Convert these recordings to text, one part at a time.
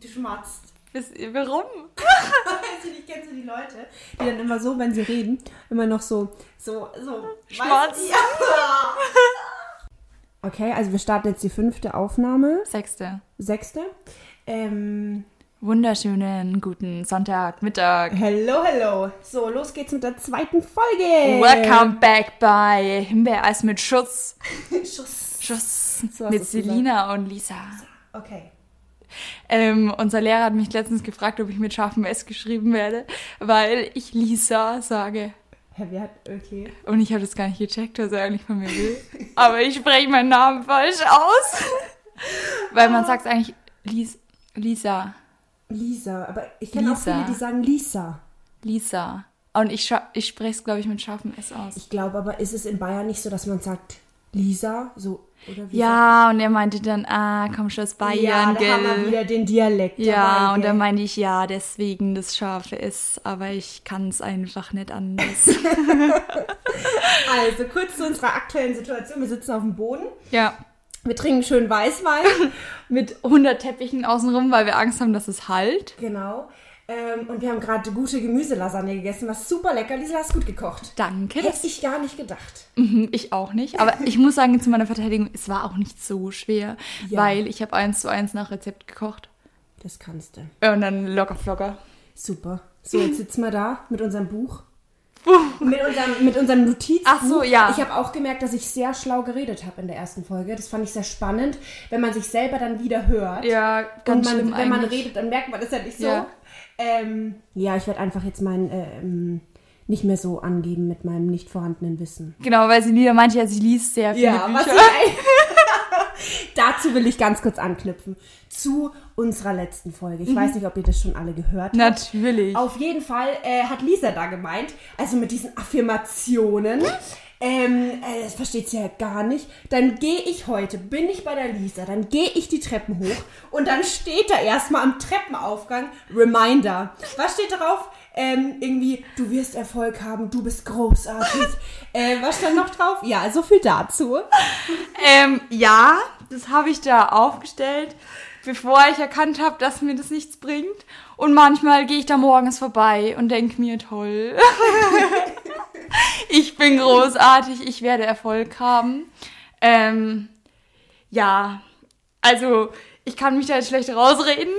Du schmatzt. Warum? Weißt du nicht, kennst du die Leute, die dann immer so, wenn sie reden, immer noch so, so, so. Schmatz. Weißt du, ja. Okay, also wir starten jetzt die fünfte Aufnahme. Sechste. Sechste. Ähm, Wunderschönen guten Sonntagmittag. hello, hello. So, los geht's mit der zweiten Folge. Welcome back bei Himbeereis mit Schuss. Schuss. Schuss So mit. Selina und Lisa. Okay. Ähm, unser Lehrer hat mich letztens gefragt, ob ich mit scharfem S geschrieben werde, weil ich Lisa sage. Hä, wer hat, okay. Und ich habe das gar nicht gecheckt, was er eigentlich von mir will. Aber ich spreche meinen Namen falsch aus. weil man sagt eigentlich Lis Lisa. Lisa, aber ich kenne auch viele, die sagen Lisa. Lisa. Und ich, ich spreche es, glaube ich, mit scharfem S aus. Ich glaube aber, ist es in Bayern nicht so, dass man sagt Lisa, so? Ja, und er meinte dann, ah, komm schon aus Bayern, ja da haben wir gell? wieder den Dialekt Ja, dabei, und gell? dann meinte ich, ja, deswegen das Scharfe ist, aber ich kann es einfach nicht anders. Also, kurz zu unserer aktuellen Situation. Wir sitzen auf dem Boden. ja, Wir trinken schön Weißwein. mit 100 Teppichen außenrum, weil wir Angst haben, dass es halt. genau. Ähm, und wir haben gerade gute Gemüselasagne gegessen, was super lecker. Lisa, hast gut gekocht. Danke. Hätte ich gar nicht gedacht. Mhm, ich auch nicht. Aber ich muss sagen, zu meiner Verteidigung, es war auch nicht so schwer, Ja. weil ich habe eins zu eins nach Rezept gekocht. Das kannst du. Und dann locker flocker. Super. So, jetzt sitzen wir da mit unserem Buch. Mit unserem, mit unserem Notizbuch. Ach so, ja. Ich habe auch gemerkt, dass ich sehr schlau geredet habe in der ersten Folge. Das fand ich sehr spannend, wenn man sich selber dann wieder hört. Ja, Und ganz man, schlimm wenn man eigentlich. redet, dann merkt man das ja nicht so. Ja. Ähm, ja, ich werde einfach jetzt mein ähm, nicht mehr so angeben mit meinem nicht vorhandenen Wissen. Genau, weil sie Lieder meinte ja, sie liest sehr viele was Bücher. ich, Dazu will ich ganz kurz anknüpfen. Zu unserer letzten Folge. Ich weiß nicht, ob ihr das schon alle gehört habt. Natürlich. Auf jeden Fall äh, hat Lisa da gemeint, also mit diesen Affirmationen, ähm, äh, das versteht sie ja gar nicht. Dann gehe ich heute, bin ich bei der Lisa, dann gehe ich die Treppen hoch und dann steht da erstmal am Treppenaufgang Reminder. Was steht darauf? Ähm, irgendwie, du wirst Erfolg haben, du bist großartig. äh, was stand noch drauf? Ja, so viel dazu. Ähm, ja, das habe ich da aufgestellt, bevor ich erkannt habe, dass mir das nichts bringt. Und manchmal gehe ich da morgens vorbei und denke mir, toll. ich bin großartig, ich werde Erfolg haben. Ähm, ja, also ich kann mich da jetzt schlecht rausreden.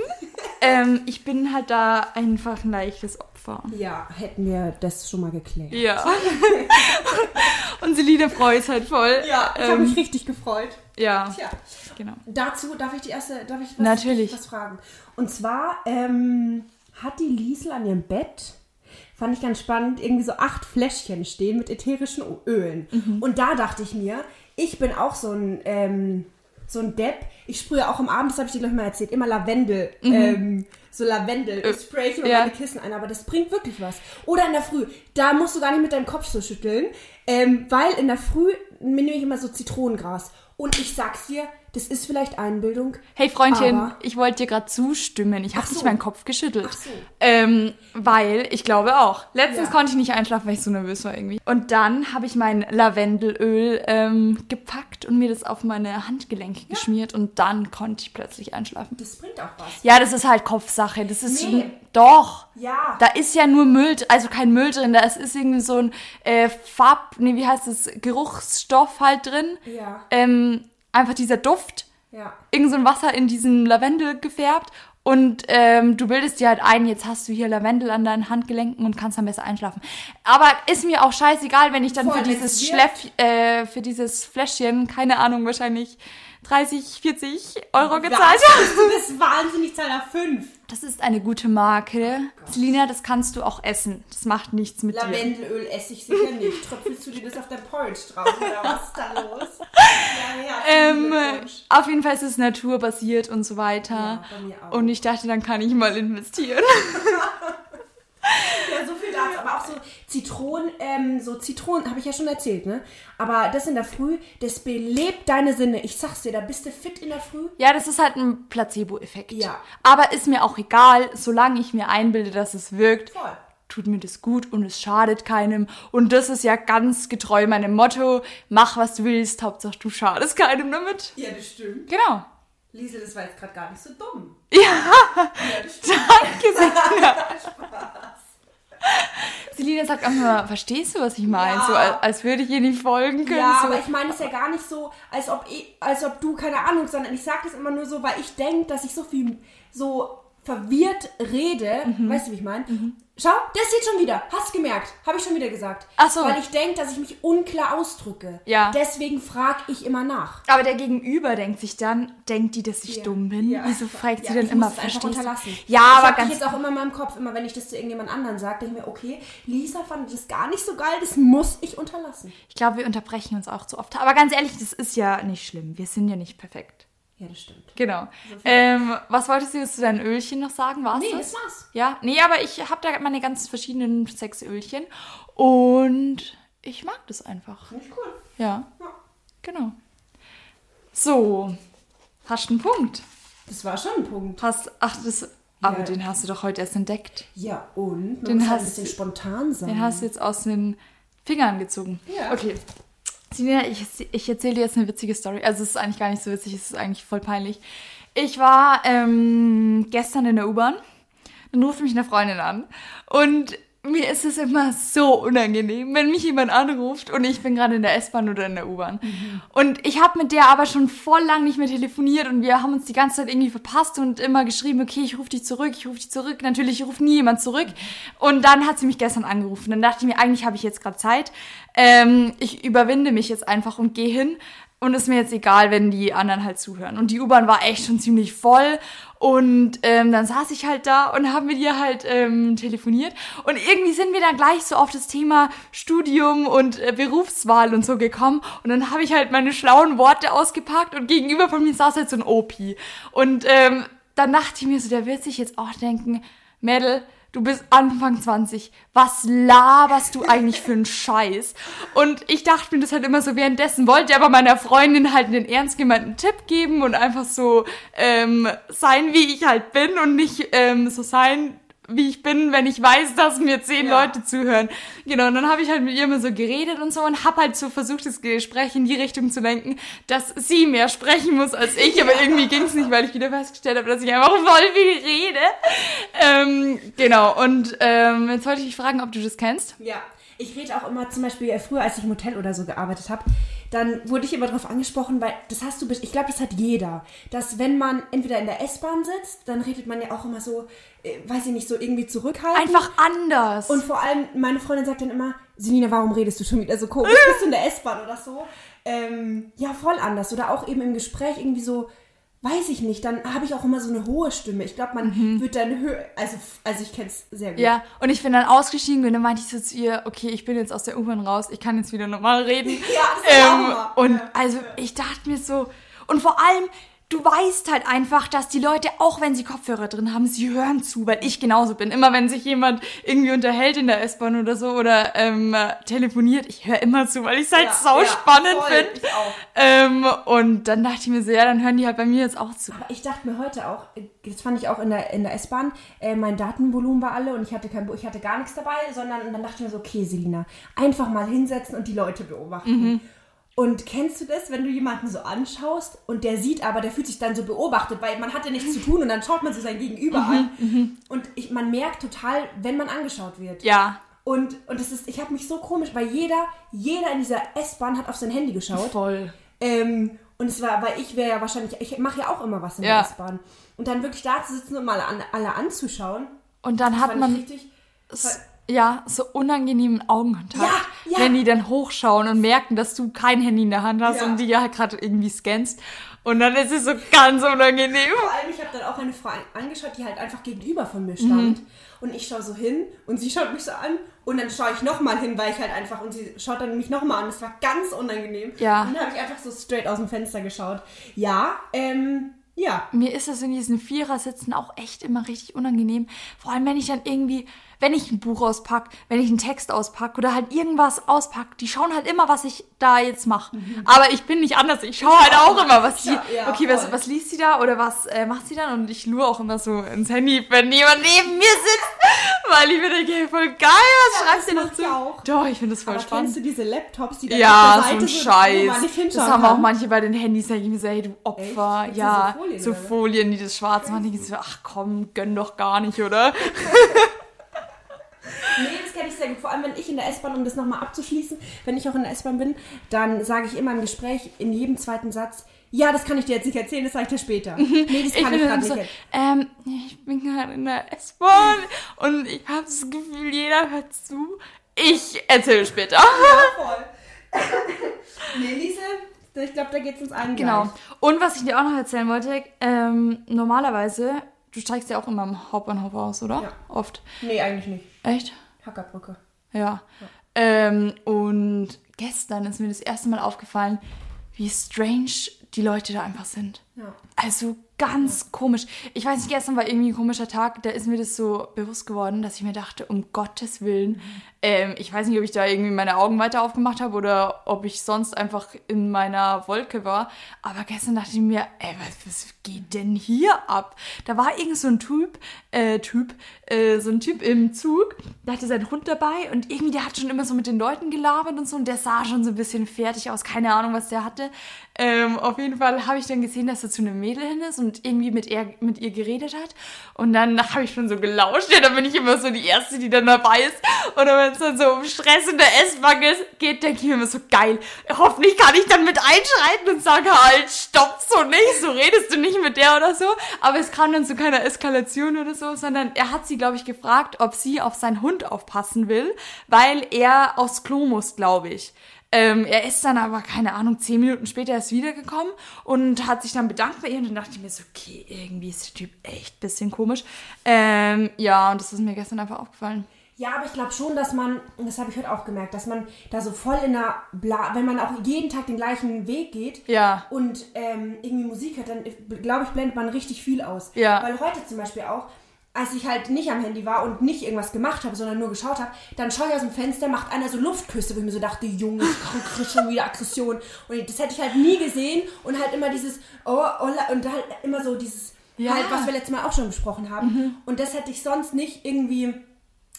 Ähm, ich bin halt da einfach ein leichtes Opfer. Ja, hätten wir das schon mal geklärt. Ja. und Selina freut sich halt voll. Ja, ich habe ähm, mich richtig gefreut. ja, Tja. genau. Dazu darf ich die erste, darf ich was, Natürlich. was fragen? Und zwar ähm, hat die Liesel an ihrem Bett, fand ich ganz spannend, irgendwie so acht Fläschchen stehen mit ätherischen Ölen. Mhm. Und da dachte ich mir, ich bin auch so ein, ähm, so ein Depp. Ich sprühe auch am Abend, das habe ich dir gleich mal erzählt, immer Lavendel, ähm, so Lavendel, Äh, spray ich über ja. meine Kissen ein, aber das bringt wirklich was. Oder in der Früh, da musst du gar nicht mit deinem Kopf so schütteln, ähm, weil in der Früh nehme ich immer so Zitronengras. Und ich sag's dir, das ist vielleicht Einbildung. Hey Freundchen, ich wollte dir gerade zustimmen. Ich habe so. nicht meinen Kopf geschüttelt. So. Ähm, weil ich glaube auch. Letztens Ja. konnte ich nicht einschlafen, weil ich so nervös war irgendwie. Und dann habe ich mein Lavendelöl ähm, gepackt und mir das auf meine Handgelenke geschmiert und dann konnte ich plötzlich einschlafen. Das bringt auch was. Ja, das ist halt Kopfsache. Das ist Nee. doch. Ja. Da ist ja nur Müll, also kein Müll drin, da ist, ist irgendwie so ein äh, Farb, nee, wie heißt das, Geruchsstoff halt drin. Ja. Ähm, einfach dieser Duft Ja. irgend so ein Wasser in diesen Lavendel gefärbt und ähm, du bildest dir halt ein, jetzt hast du hier Lavendel an deinen Handgelenken und kannst dann besser einschlafen. Aber ist mir auch scheißegal, wenn ich dann Voll, für dieses. Schleff, äh, für dieses Fläschchen, keine Ahnung, wahrscheinlich 30, 40 Euro gezahlt habe. Du bist wahnsinnig, zahl da fünf. Das ist eine gute Marke. Selina, das kannst du auch essen. Das macht nichts mit dir. Lavendelöl esse ich sicher nicht. Tröpfelst du dir das auf dein Porridge drauf oder was ist da los? Ja, ja, Ähm, auf jeden Fall ist es naturbasiert und so weiter. Ja, bei mir auch. Und ich dachte, dann kann ich mal investieren. Ja, so viel dazu. Aber auch so Zitronen, ähm, so Zitronen, habe ich ja schon erzählt, ne? Aber das in der Früh, das belebt deine Sinne. Ich sag's dir, da bist du fit in der Früh. Ja, das ist halt ein Placebo-Effekt. Ja. Aber ist mir auch egal, solange ich mir einbilde, dass es wirkt. Voll. Tut mir das gut und es schadet keinem. Und das ist ja ganz getreu meinem Motto. Mach, was du willst, Hauptsache du schadest keinem damit. Ja, das stimmt. Genau. Liesel, das war jetzt gerade gar nicht so dumm. Ja, Selina sagt auch immer, verstehst du, was ich meine? Ja. So, als, als würde ich ihr nicht folgen können. Ja, so. aber ich meine es ja gar nicht so, als ob, ich, als ob du, keine Ahnung, sondern ich sage das immer nur so, weil ich denke, dass ich so viel so verwirrt rede. Mhm. Weißt du, wie ich meine? Schau, der sieht schon wieder. Hast gemerkt. Habe ich schon wieder gesagt. Ach so. Weil ich denke, dass ich mich unklar ausdrücke. Ja. Deswegen frage ich immer nach. Aber der Gegenüber denkt sich dann, denkt die, dass ich Ja. dumm bin? Ja. Wieso fragt sie Ja, dann ich immer, verstehst unterlassen. Ja, ich aber ganz jetzt auch immer in meinem Kopf, immer wenn ich das zu irgendjemand anderen sage, denke ich mir, okay, Lisa fand das gar nicht so geil, das muss ich unterlassen. Ich glaube, wir unterbrechen uns auch zu oft. Aber ganz ehrlich, das ist ja nicht schlimm. Wir sind ja nicht perfekt. Ja, das stimmt. Genau. Ähm, was wolltest du zu deinen Ölchen noch sagen? War's Nee, das? das war's. Ja, nee, aber ich habe da meine ganz verschiedenen Sexölchen und ich mag das einfach. Nicht cool. Ja, Ja. genau. So, hast du einen Punkt? Das war schon ein Punkt. Hast, ach, das, aber Ja. den hast du doch heute erst entdeckt. Ja, und? Man Den muss halt ein hast bisschen du- spontan sein. Den hast du jetzt aus den Fingern gezogen. Ja. Okay. Sina, ich, ich erzähle dir jetzt eine witzige Story. Also es ist eigentlich gar nicht so witzig, es ist eigentlich voll peinlich. Ich war ähm, gestern in der U-Bahn, dann ruft mich eine Freundin an und mir ist es immer so unangenehm, wenn mich jemand anruft und ich bin gerade in der S-Bahn oder in der U-Bahn. Und ich habe mit der aber schon voll lang nicht mehr telefoniert und wir haben uns die ganze Zeit irgendwie verpasst und immer geschrieben, okay, ich rufe dich zurück, ich rufe dich zurück. Natürlich ruft nie jemand zurück. Und dann hat sie mich gestern angerufen. Dann dachte ich mir, eigentlich habe ich jetzt gerade Zeit. Ähm, ich überwinde mich jetzt einfach und gehe hin. Und ist mir jetzt egal, wenn die anderen halt zuhören. Und die U-Bahn war echt schon ziemlich voll. Und ähm, dann saß ich halt da und habe mit ihr halt ähm, telefoniert. Und irgendwie sind wir dann gleich so auf das Thema Studium und äh, Berufswahl und so gekommen. Und dann habe ich halt meine schlauen Worte ausgepackt und gegenüber von mir saß halt so ein Opi. Und ähm, dann dachte ich mir so, der wird sich jetzt auch denken, Mädel, du bist Anfang 20. Was laberst du eigentlich für einen Scheiß? Und ich dachte mir das halt immer so währenddessen, wollte aber meiner Freundin halt einen ernst gemeinten Tipp geben und einfach so ähm, sein, wie ich halt bin und nicht ähm, so sein, wie ich bin, wenn ich weiß, dass mir zehn Ja. Leute zuhören. Genau, und dann habe ich halt mit ihr immer so geredet und so und habe halt so versucht, das Gespräch in die Richtung zu lenken, dass sie mehr sprechen muss als ich, aber irgendwie ging es nicht, weil ich wieder festgestellt habe, dass ich einfach voll viel rede. Ähm, genau, und ähm, jetzt wollte ich dich fragen, ob du das kennst. Ja, ich rede auch immer zum Beispiel äh, früher, als ich im Hotel oder so gearbeitet habe, dann wurde ich immer darauf angesprochen, weil das hast du, ich glaube, das hat jeder, dass wenn man entweder in der S-Bahn sitzt, dann redet man ja auch immer so, äh, weiß ich nicht, so irgendwie zurückhaltend. Einfach anders. Und vor allem, meine Freundin sagt dann immer, Selina, warum redest du schon wieder so komisch? Bist du in der S-Bahn oder so? Ähm, ja, voll anders. Oder auch eben im Gespräch irgendwie so, weiß ich nicht, dann habe ich auch immer so eine hohe Stimme. Ich glaube, man wird dann höher, also, also ich kenne es sehr gut. ja, und ich bin dann ausgestiegen und dann meinte ich so zu ihr, okay, ich bin jetzt aus der U-Bahn raus, ich kann jetzt wieder normal reden. Ja, das auch ähm, immer. Und Ja. also ich dachte mir so, und vor allem, du weißt halt einfach, dass die Leute, auch wenn sie Kopfhörer drin haben, sie hören zu, weil ich genauso bin. Immer wenn sich jemand irgendwie unterhält in der S-Bahn oder so oder ähm, äh, telefoniert, ich höre immer zu, weil ich es halt Ja, sau ja, spannend finde. Ähm, und dann dachte ich mir so, ja, dann hören die halt bei mir jetzt auch zu. Aber ich dachte mir heute auch, das fand ich auch in der, in der S-Bahn, äh, mein Datenvolumen war alle und ich hatte kein ich hatte gar nichts dabei, sondern und dann dachte ich mir so, okay, Selina, einfach mal hinsetzen und die Leute beobachten. Mhm. Und kennst du das, wenn du jemanden so anschaust und der sieht aber, der fühlt sich dann so beobachtet, weil man hat ja nichts zu tun und dann schaut man so sein Gegenüber Mhm, an. Und ich, man merkt total, wenn man angeschaut wird. Ja, Und, und das ist, ich habe mich so komisch, weil jeder, jeder in dieser S-Bahn hat auf sein Handy geschaut. voll. Ähm, und es war, weil ich wäre ja wahrscheinlich, ich mache ja auch immer was in Ja. der S-Bahn. Und dann wirklich da zu sitzen und mal an, alle anzuschauen, Und dann hat man... ich richtig. Ja, so unangenehmen Augenkontakt. Ja, ja. Wenn die dann hochschauen und merken, dass du kein Handy in der Hand hast Ja. und die ja gerade irgendwie scannst. Und dann ist es so ganz unangenehm. Vor allem, ich habe dann auch eine Frau an- angeschaut, die halt einfach gegenüber von mir Mhm. stand. Und ich schaue so hin und sie schaut mich so an. Und dann schaue ich nochmal hin, weil ich halt einfach, und sie schaut dann mich nochmal an. Das war ganz unangenehm. Ja. Und dann habe ich einfach so straight aus dem Fenster geschaut. Ja, ähm, ja. Mir ist das in diesen Vierersitzen auch echt immer richtig unangenehm. Vor allem, wenn ich dann irgendwie, wenn ich ein Buch auspack, wenn ich einen Text auspack oder halt irgendwas auspack, die schauen halt immer, was ich da jetzt mache. Aber ich bin nicht anders. Ich schaue halt auch immer, was sie. Mhm. Ja, ja, okay, was, voll. was liest sie da oder was äh, macht sie dann? Und ich lure auch immer so ins Handy, wenn jemand neben mir sitzt, weil ich mir denke, hey, voll geil, was Ja, schreibt das sie noch zu? auch. Doch, ich finde das voll Aber spannend. kennst du diese Laptops, die da Ja, auf so der ein Seite sind, wo man Scheiß. hinschauen Das haben auch kann? manche bei den Handys, denke ich mir so, hey, du Opfer. Echt? Ja, so Folien so? Folien, die das schwarz machen. denke ich so, ach komm, gönn doch gar nicht, oder? Nee, das kenne ich sehr gut. Vor allem, wenn ich in der S-Bahn, um das nochmal abzuschließen, wenn ich auch in der S-Bahn bin, dann sage ich immer im Gespräch in jedem zweiten Satz, ja, das kann ich dir jetzt nicht erzählen, das sage ich dir später. Nee, das kann ich, bin gerade nicht so, erzählen. ähm, ich bin gerade in der S-Bahn und ich habe das Gefühl, jeder hört zu. Ich erzähle später. Ja, voll. nee, Lise, ich glaube, da geht's uns allen Genau. gleich. Und was ich dir auch noch erzählen wollte, ähm, normalerweise, du steigst ja auch immer am Hauptbahnhof aus, oder? Ja. Oft. Nee, eigentlich nicht. Echt? Hackerbrücke. Ja. Ähm, und gestern ist mir das erste Mal aufgefallen, wie strange die Leute da einfach sind. Ja. Also ganz komisch. Ich weiß nicht, gestern war irgendwie ein komischer Tag, da ist mir das so bewusst geworden, dass ich mir dachte, um Gottes Willen, ähm, ich weiß nicht, ob ich da irgendwie meine Augen weiter aufgemacht habe oder ob ich sonst einfach in meiner Wolke war. Aber gestern dachte ich mir, ey, was, was geht denn hier ab? Da war irgend so ein Typ, äh, Typ, äh, so ein Typ im Zug, der hatte seinen Hund dabei und irgendwie der hat schon immer so mit den Leuten gelabert und so und der sah schon so ein bisschen fertig aus, keine Ahnung, was der hatte. Ähm, auf jeden Fall habe ich dann gesehen, dass er zu einem Mädel hin ist und irgendwie mit, er, mit ihr geredet hat. Und dann habe ich schon so gelauscht. Ja, dann bin ich immer so die Erste, die dann dabei ist. Oder wenn es dann so um Stress in der S-Bahn geht, denke ich mir immer so, geil. Hoffentlich kann ich dann mit einschreiten und sagen, halt, stopp, so nicht, so redest du nicht mit der oder so. Aber es kam dann zu keiner Eskalation oder so, sondern er hat sie, glaube ich, gefragt, ob sie auf seinen Hund aufpassen will, weil er aufs Klo muss, glaube ich. Ähm, er ist dann aber, keine Ahnung, zehn Minuten später erst wiedergekommen und hat sich dann bedankt bei ihr und dann dachte ich mir so, okay, irgendwie ist der Typ echt ein bisschen komisch. Ähm, ja, und das ist mir gestern einfach aufgefallen. Ja, aber ich glaube schon, dass man, und das habe ich heute auch gemerkt, dass man da so voll in der Bla, wenn man auch jeden Tag den gleichen Weg geht Ja. und ähm, irgendwie Musik hört, dann glaube ich, blendet man richtig viel aus. Ja. Weil heute zum Beispiel auch, als ich halt nicht am Handy war und nicht irgendwas gemacht habe, sondern nur geschaut habe, dann schaue ich aus dem Fenster, macht einer so Luftküsse, wo ich mir so dachte, Junge, ich krieg schon wieder Aggression. Und das hätte ich halt nie gesehen und halt immer dieses, oh, oh, und halt immer so dieses, Ja. halt, was wir letztes Mal auch schon besprochen haben. Und das hätte ich sonst nicht irgendwie,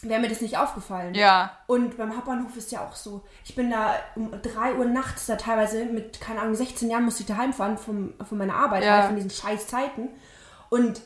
wäre mir das nicht aufgefallen. Ja. Und beim Hauptbahnhof ist ja auch so, ich bin da um 3 Uhr nachts da teilweise mit, keine Ahnung, 16 Jahren musste ich daheim fahren vom, von meiner Arbeit, Ja. halt von diesen scheiß Zeiten. Und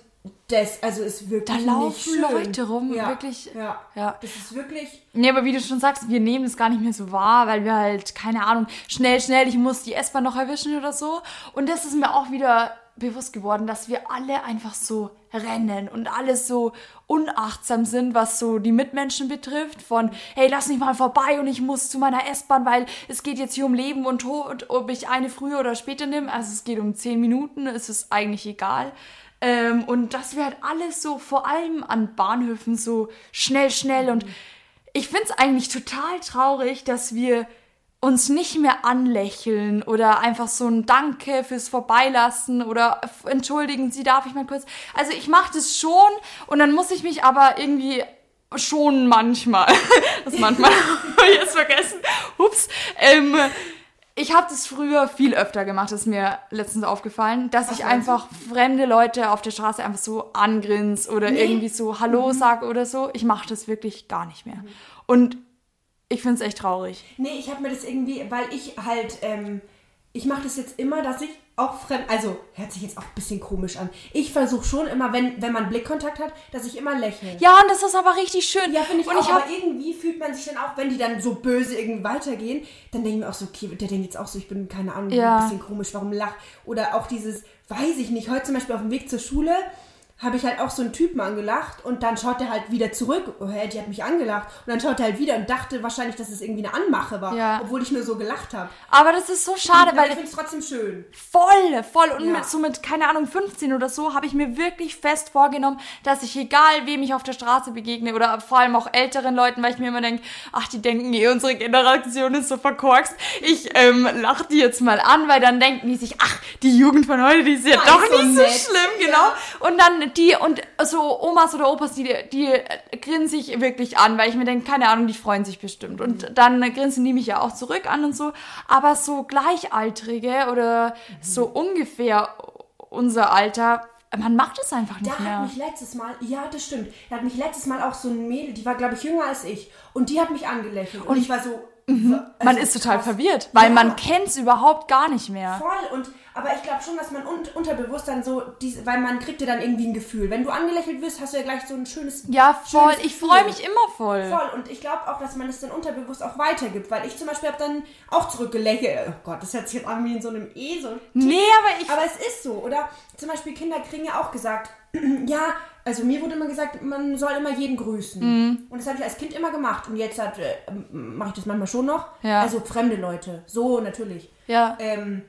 das, also ist wirklich Da nicht laufen. Leute rum, ja. wirklich. Ja. Ja. Das ist wirklich, Nee, aber wie du schon sagst, wir nehmen es gar nicht mehr so wahr, weil wir halt, keine Ahnung, schnell, schnell, ich muss die S-Bahn noch erwischen oder so. Und das ist mir auch wieder bewusst geworden, dass wir alle einfach so rennen und alles so unachtsam sind, was so die Mitmenschen betrifft. Von, hey, lass mich mal vorbei und ich muss zu meiner S-Bahn, weil es geht jetzt hier um Leben und Tod, ob ich eine früher oder später nehme. Also es geht um zehn Minuten, es ist eigentlich egal. Ähm, und dass wir halt alles so, vor allem an Bahnhöfen, so schnell, schnell und ich finde es eigentlich total traurig, dass wir uns nicht mehr anlächeln oder einfach so ein Danke fürs Vorbeilassen oder "F- entschuldigen Sie, darf ich mal kurz. Also ich mache das schon und dann muss ich mich aber irgendwie schon manchmal, das manchmal habe ich jetzt vergessen, ups, ähm, ich habe das früher viel öfter gemacht, ist mir letztens aufgefallen, dass ich meinst du? einfach fremde Leute auf der Straße einfach so angrins oder Nee. irgendwie so Hallo sag oder so. Ich mache das wirklich gar nicht mehr. Und ich finde es echt traurig. nee, ich habe mir das irgendwie, weil ich halt, ähm, ich mache das jetzt immer, dass ich auch fremd, also hört sich jetzt auch ein bisschen komisch an. Ich versuche schon immer, wenn, wenn man Blickkontakt hat, dass ich immer lächle. Ja, und das ist aber richtig schön. Ja, finde ich und auch, ich hab, aber irgendwie fühlt man sich dann auch, wenn die dann so böse irgendwie weitergehen, dann denke ich mir auch so, okay, der denkt jetzt auch so, ich bin, keine Ahnung, Ja. ein bisschen komisch, warum lach? Oder auch dieses, weiß ich nicht, heute zum Beispiel auf dem Weg zur Schule habe ich halt auch so einen Typen angelacht und dann schaut er halt wieder zurück, oh, hä, die hat mich angelacht und dann schaut er halt wieder und dachte wahrscheinlich, dass es irgendwie eine Anmache war, Ja. obwohl ich nur so gelacht habe. aber das ist so schade, weil ich finde es trotzdem schön. Voll, voll. Und Ja. mit, so mit, keine Ahnung, 15 oder so, habe ich mir wirklich fest vorgenommen, dass ich, egal wem ich auf der Straße begegne oder vor allem auch älteren Leuten, weil ich mir immer denke, ach, die denken eh, unsere Generation ist so verkorkst. Ich ähm, lach die jetzt mal an, weil dann denken die sich, ach, die Jugend von heute, die ist ja Ja, doch ist so nicht so nett. schlimm, genau. Ja. Und dann die, und so Omas oder Opas, die, die grinsen sich wirklich an, weil ich mir denke, keine Ahnung, die freuen sich bestimmt. Und dann grinsen die mich ja auch zurück an und so. Aber so Gleichaltrige oder so ungefähr unser Alter, man macht es einfach nicht Da mehr. hat mich letztes Mal, ja, das stimmt, da hat mich letztes Mal auch so ein Mädel, die war, glaube ich, jünger als ich. Und die hat mich angelächelt. Und, ich war so, man also ist total krass. verwirrt, weil Ja. man kennt es überhaupt gar nicht mehr. Voll und aber ich glaube schon, dass man un unterbewusst dann so, diese, weil man kriegt ja dann irgendwie ein Gefühl. Wenn du angelächelt wirst, hast du ja gleich so ein schönes Ja, voll. schönes Ich freue mich immer voll. Voll und ich glaube auch, dass man es dann unterbewusst auch weitergibt, weil ich zum Beispiel habe dann auch zurückgelächelt. Oh Gott, das hört sich jetzt an wie in so einem E, so Nee, aber ich. Aber es ist so. Oder zum Beispiel Kinder kriegen ja auch gesagt, ja, also mir wurde immer gesagt, man soll immer jeden grüßen. Mhm. Und das habe ich als Kind immer gemacht. Und jetzt hat, äh, mache ich das manchmal schon noch. Ja. Also fremde Leute. So natürlich. ja. Ähm,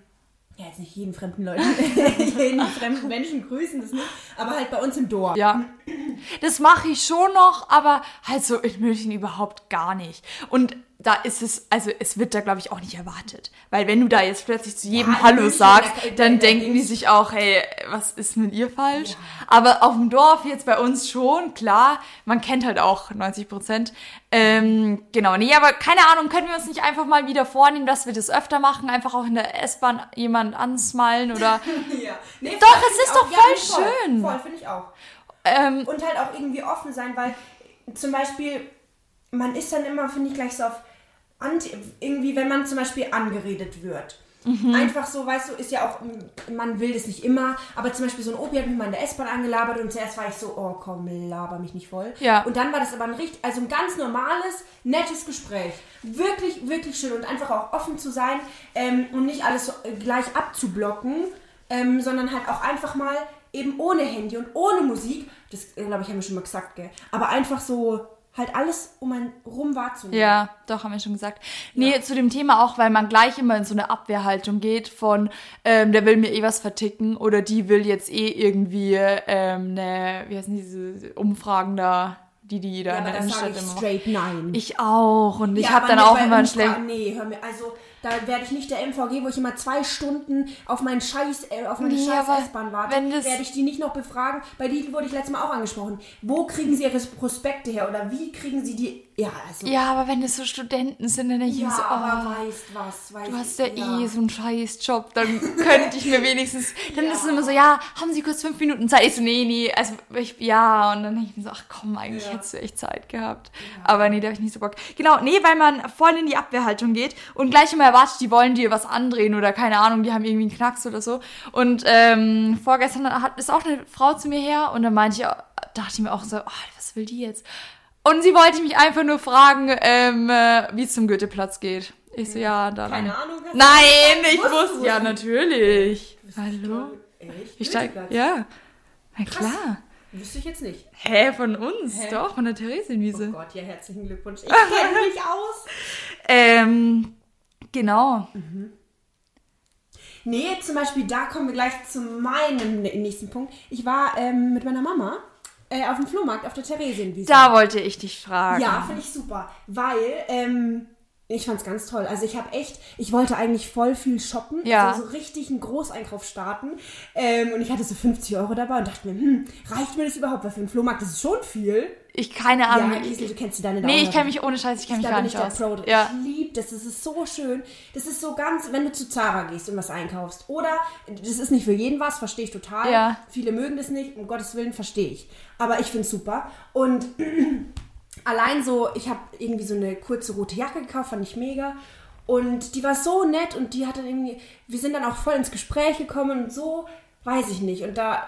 ja, jetzt nicht jeden fremden Leuten, jeden fremden Menschen grüßen, das nicht. Aber halt bei uns im Dorf. Ja. Das mache ich schon noch, aber halt so in München überhaupt gar nicht. Und da ist es, also es wird da glaube ich auch nicht erwartet. Weil wenn du da jetzt plötzlich zu jedem Ja, Hallo sagst, da- da- dann da denken die sich auch, hey, was ist mit ihr falsch? Aber auf dem Dorf jetzt bei uns schon, klar, man kennt halt auch 90 Prozent. Ähm, genau, nee, aber keine Ahnung, können wir uns nicht einfach mal wieder vornehmen, dass wir das öfter machen, einfach auch in der S-Bahn jemand ansmalen oder Ja. Nee, Doch, voll, es ist doch auch. voll voll, schön. Voll, finde ich auch. ähm, Und halt auch irgendwie offen sein, weil zum Beispiel, man ist dann immer, finde ich, gleich so auf irgendwie, wenn man zum Beispiel angeredet wird. Mhm. Einfach so, weißt du, ist ja auch, man will das nicht immer, aber zum Beispiel so ein Opi hat mich mal in der S-Bahn angelabert und zuerst war ich so, oh komm, laber mich nicht voll. Ja. Und dann war das aber ein richtig, also ein ganz normales, nettes Gespräch. Wirklich, wirklich schön und einfach auch offen zu sein ähm, und nicht alles so äh, gleich abzublocken, ähm, sondern halt auch einfach mal eben ohne Handy und ohne Musik, das glaube ich haben wir schon mal gesagt, gell, aber einfach so halt alles um einen rum wahrzunehmen. Ja, doch, haben wir schon gesagt. Nee, zu dem Thema auch, weil man gleich immer in so eine Abwehrhaltung geht von, ähm, der will mir eh was verticken oder die will jetzt eh irgendwie ähm, eine, wie heißen diese Umfragen da, die die da Ja, in der Innenstadt ich immer straight nein. Ich auch und ich Ja, habe dann auch immer einen Umfra- schlechten... Nee, hör mir, also da werde ich nicht der MVG, wo ich immer zwei Stunden auf meinen Scheiß, äh, auf meine Nee, scheiß S-Bahn warte, wenn das- werde ich die nicht noch befragen. Bei Lidl wurde ich letztes Mal auch angesprochen. Wo kriegen sie ihre Prospekte her oder wie kriegen sie die? Ja, also. Ja, aber wenn das so Studenten sind, dann denke ich ja mir so, aber oh, weißt was, weißt du hast ja, ja. eh so einen scheiß Job, dann könnte ich mir wenigstens, dann ist es immer so, ja, haben Sie kurz fünf Minuten Zeit? Ich so, nee, nee, also ich, ja, und dann denke ich mir so, ach komm, eigentlich Ja. hättest du echt Zeit gehabt. Aber nee, da habe ich nicht so Bock. Genau, nee, weil man voll in die Abwehrhaltung geht und gleich immer erwartet, die wollen dir was andrehen oder keine Ahnung, die haben irgendwie einen Knacks oder so. Und ähm, vorgestern hat, ist auch eine Frau zu mir her und dann meinte ich, dachte ich mir auch so, oh, was will die jetzt? Und sie wollte mich einfach nur fragen, ähm, äh, wie es zum Goetheplatz geht. Ich so, ja, dann. Keine Ahnung. Nein, ich wusste, du ja, natürlich. Hallo? Echt? Ich steig, ja. Na klar. Wüsste ich jetzt nicht. Hä, von uns? Hä? Doch, von der Oh Theresienwiese. Gott, ja, herzlichen Glückwunsch. Ich kenne mich aus. ähm, genau. Nee, zum Beispiel, da kommen wir gleich zu meinem nächsten Punkt. Ich war ähm, mit meiner Mama äh, auf dem Flohmarkt auf der Theresienwiese. Da wollte ich dich fragen. Ja, finde ich super, weil ähm, ich fand's ganz toll. Also ich habe echt, ich wollte eigentlich voll viel shoppen, Ja. also so richtig einen Großeinkauf starten ähm, und ich hatte so 50 Euro dabei und dachte mir, hm, reicht mir das überhaupt? Weil für einen Flohmarkt das ist schon viel. Ich, keine Ahnung. ja, Liesel, du kennst deine nee, ich kenne mich ohne Scheiß, ich kenne mich gar nicht aus. Pro. Ja. Ich liebe das. Das ist so schön. Das ist so ganz, wenn du zu Zara gehst und was einkaufst. Oder, das ist nicht für jeden was, verstehe ich total. Ja. Viele mögen das nicht, um Gottes Willen verstehe ich. Aber ich finde es super. Und allein so, ich habe irgendwie so eine kurze rote Jacke gekauft, fand ich mega. Und die war so nett und die hat dann irgendwie, wir sind dann auch voll ins Gespräch gekommen und so, weiß ich nicht. Und da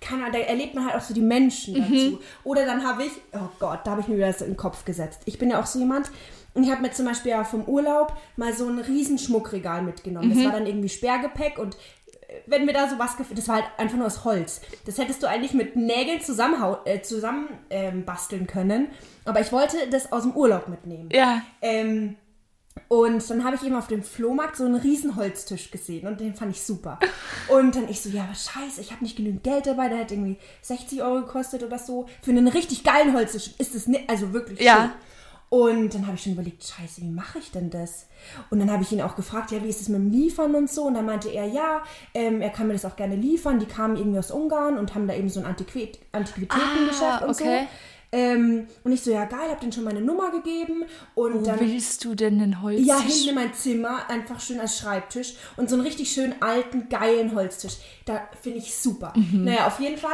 kann, da erlebt man halt auch so die Menschen dazu. Oder dann habe ich, oh Gott, da habe ich mir wieder das in den Kopf gesetzt. Ich bin ja auch so jemand, und ich habe mir zum Beispiel ja vom Urlaub mal so ein riesen Schmuckregal mitgenommen. Das war dann irgendwie Sperrgepäck und wenn mir da sowas gefällt, das war halt einfach nur aus Holz. Das hättest du eigentlich mit Nägeln äh, zusammen ähm, basteln können. Aber ich wollte das aus dem Urlaub mitnehmen. Ja. Ähm, und dann habe ich eben auf dem Flohmarkt so einen riesen Holztisch gesehen und den fand ich super. Und dann ich so, ja, aber scheiße, ich habe nicht genügend Geld dabei, der hat irgendwie 60 Euro gekostet oder so. Für einen richtig geilen Holztisch ist es nicht, also wirklich Ja. schön. Und dann habe ich schon überlegt, scheiße, wie mache ich denn das? Und dann habe ich ihn auch gefragt, ja, wie ist es mit dem Liefern und so? Und dann meinte er, ja, ähm, er kann mir das auch gerne liefern. Die kamen irgendwie aus Ungarn und haben da eben so ein Antiquit Antiquitätengeschäft Ah, und okay. so. Ähm, und ich so, ja geil, hab denen schon meine Nummer gegeben. Und Wo dann willst du denn den Holztisch? ja, hinten in mein Zimmer, einfach schön als Schreibtisch und so einen richtig schönen alten, geilen Holztisch. Da finde ich super. Mhm. Naja, auf jeden Fall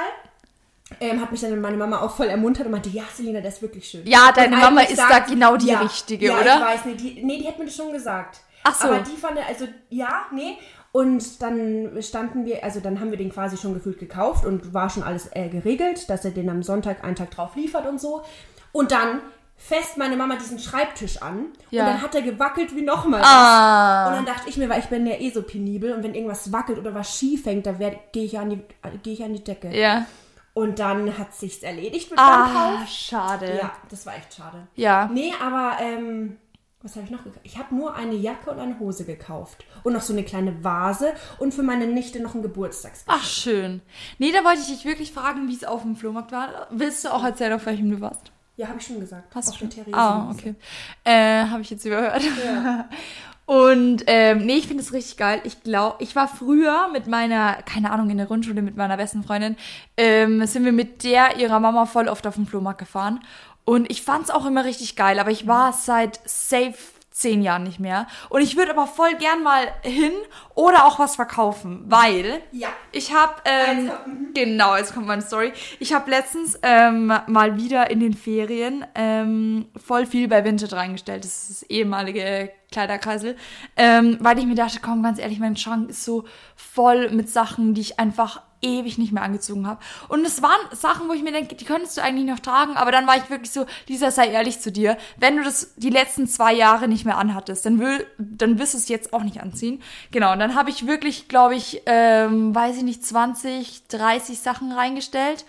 ähm, hat mich dann meine Mama auch voll ermuntert und meinte, ja, Selina, der ist wirklich schön. Ja, deine Mama ist da genau die ja, Richtige, ja, oder? ich weiß nicht. Die, nee, die hat mir das schon gesagt. Ach so. Aber die fand, er- also ja, nee. Und dann standen wir, also dann haben wir den quasi schon gefühlt gekauft und war schon alles äh, geregelt, dass er den am Sonntag einen Tag drauf liefert und so. Und dann fest meine Mama diesen Schreibtisch an Ja. und dann hat er gewackelt wie nochmal. Ah. Und dann dachte ich mir, weil ich bin ja eh so penibel und wenn irgendwas wackelt oder was schief hängt, da gehe ich, an die- geh ich an die Decke. Ja. Und dann hat sich's erledigt mit meinem Ah, Kauf. schade. Ja, das war echt schade. Ja. Nee, aber ähm, was habe ich noch gekauft? Ich habe nur eine Jacke und eine Hose gekauft. Und noch so eine kleine Vase und für meine Nichte noch ein Geburtstagsgeschenk. Ach, schön. Nee, da wollte ich dich wirklich fragen, wie es auf dem Flohmarkt war. Willst du auch erzählen, auf welchem du warst? Ja, habe ich schon gesagt. Hast Auf du schon? Ah, okay. Äh, habe ich jetzt überhört. Ja. Und ähm, nee, ich finde es richtig geil. Ich glaube, ich war früher mit meiner, keine Ahnung, in der Grundschule mit meiner besten Freundin, ähm, sind wir mit der ihrer Mama voll oft auf den Flohmarkt gefahren. Und ich fand es auch immer richtig geil, aber ich war seit safe zehn Jahren nicht mehr. Und ich würde aber voll gern mal hin oder auch was verkaufen, weil Ja. ich habe, ähm, mhm. genau, jetzt kommt meine Story. Ich habe letztens ähm, mal wieder in den Ferien ähm, voll viel bei Vinted reingestellt. Das ist das ehemalige Kleiderkreisel. Ähm, weil ich mir dachte, komm, ganz ehrlich, mein Schrank ist so voll mit Sachen, die ich einfach ewig nicht mehr angezogen habe. Und es waren Sachen, wo ich mir denke, die könntest du eigentlich noch tragen, aber dann war ich wirklich so, Lisa, sei ehrlich zu dir, wenn du das die letzten zwei Jahre nicht mehr anhattest, dann will, dann wirst du es jetzt auch nicht anziehen. Genau, und dann habe ich wirklich, glaube ich, ähm, weiß ich nicht, 20, 30 Sachen reingestellt.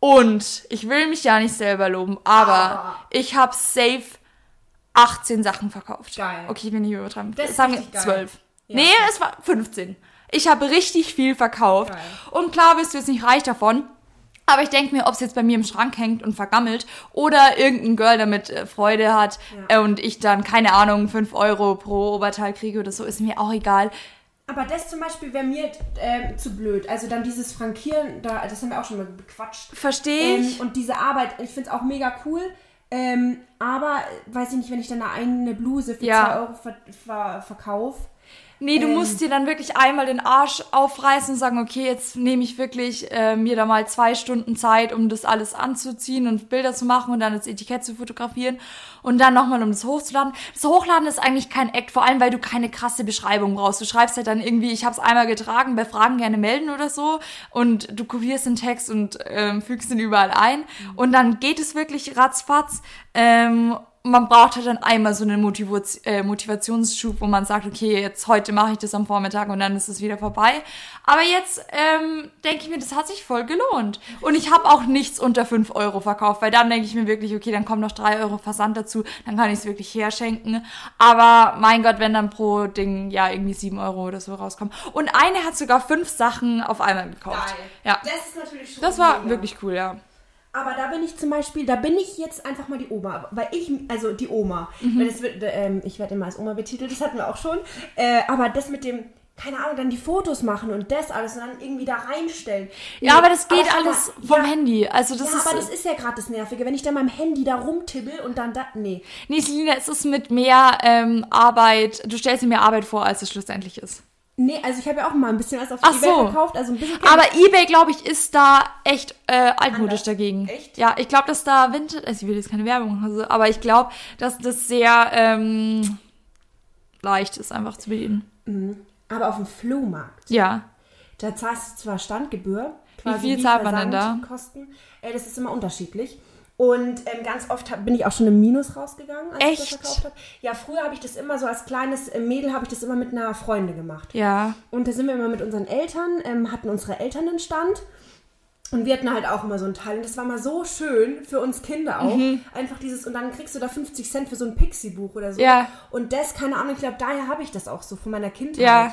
Und ich will mich ja nicht selber loben, aber Aber- ich habe safe 18 Sachen verkauft. Geil. Okay, ich will nicht übertreiben. Das Sagen wir richtig geil. 12. Ja, nee, es war 15. Ich habe richtig viel verkauft. Geil. Und klar bist du jetzt nicht reich davon. Aber ich denke mir, ob es jetzt bei mir im Schrank hängt und vergammelt oder irgendein Girl damit äh, Freude hat Ja. äh, und ich dann, keine Ahnung, 5 Euro pro Oberteil kriege oder so, ist mir auch egal. Aber das zum Beispiel wäre mir ähm, zu blöd. Also dann dieses Frankieren, da, das haben wir auch schon mal bequatscht. Verstehe Ähm, ich. und diese Arbeit, ich finde es auch mega cool. Ähm, aber äh, weiß ich nicht, wenn ich dann eine Bluse für Ja. 2 Euro ver ver verkaufe. Nee, du Ähm. musst dir dann wirklich einmal den Arsch aufreißen und sagen, okay, jetzt nehme ich wirklich äh, mir da mal zwei Stunden Zeit, um das alles anzuziehen und Bilder zu machen und dann das Etikett zu fotografieren und dann nochmal, um das hochzuladen. Das Hochladen ist eigentlich kein Act, vor allem, weil du keine krasse Beschreibung brauchst. Du schreibst halt dann irgendwie, ich habe es einmal getragen, bei Fragen gerne melden oder so und du kopierst den Text und ähm, fügst ihn überall ein und dann geht es wirklich ratzfatz. Ähm, man braucht halt dann einmal so einen Motivaz äh, Motivationsschub, wo man sagt, okay, jetzt heute mache ich das am Vormittag und dann ist es wieder vorbei. Aber jetzt ähm, denke ich mir, das hat sich voll gelohnt. Und ich habe auch nichts unter 5 Euro verkauft, weil dann denke ich mir wirklich, okay, dann kommt noch 3 Euro Versand dazu, dann kann ich es wirklich herschenken. Aber mein Gott, wenn dann pro Ding ja irgendwie 7 Euro oder so rauskommt. Und eine hat sogar fünf Sachen auf einmal gekauft. Ja, Das ist natürlich schon das war mega. wirklich cool, ja. Aber da bin ich zum Beispiel, da bin ich jetzt einfach mal die Oma, weil ich, also die Oma, Mhm. weil das wird, ähm, ich werde immer als Oma betitelt, das hatten wir auch schon, äh, aber das mit dem, keine Ahnung, dann die Fotos machen und das alles und dann irgendwie da reinstellen. Ja, Nee, aber das geht mal, alles vom ja, Handy. Also das ja, ist aber das ist ja gerade das Nervige, wenn ich dann meinem Handy da rumtibbel und dann da, nee. Nee, Selina, es ist mit mehr ähm, Arbeit, du stellst dir mehr Arbeit vor, als es schlussendlich ist. Nee, also ich habe ja auch mal ein bisschen was auf Ach eBay so. verkauft, also ein bisschen Aber eBay, glaube ich, ist da echt äh, altmodisch Anders. dagegen. Echt? Ja, ich glaube, dass da Vintage, also ich will jetzt keine Werbung also, aber ich glaube, dass das sehr ähm, leicht ist, einfach zu bedienen. aber auf dem Flohmarkt. Ja. Da zahlst du zwar Standgebühr. viel zahlt man denn da? Versandkosten. Äh, das ist immer unterschiedlich. Und ähm, ganz oft hab, bin ich auch schon im Minus rausgegangen, als ich Echt? das verkauft habe. Ja, früher habe ich das immer so als kleines äh, Mädel habe ich das immer mit einer Freundin gemacht. Ja. Und da sind wir immer mit unseren Eltern, ähm, hatten unsere Eltern einen Stand. Und wir hatten halt auch immer so einen Teil. Und das war mal so schön für uns Kinder auch. Mhm. Einfach dieses, und dann kriegst du da 50 Cent für so ein Pixie-Buch oder so. Ja. Und das, keine Ahnung, ich glaube, daher habe ich das auch so von meiner Kindheit. Ja.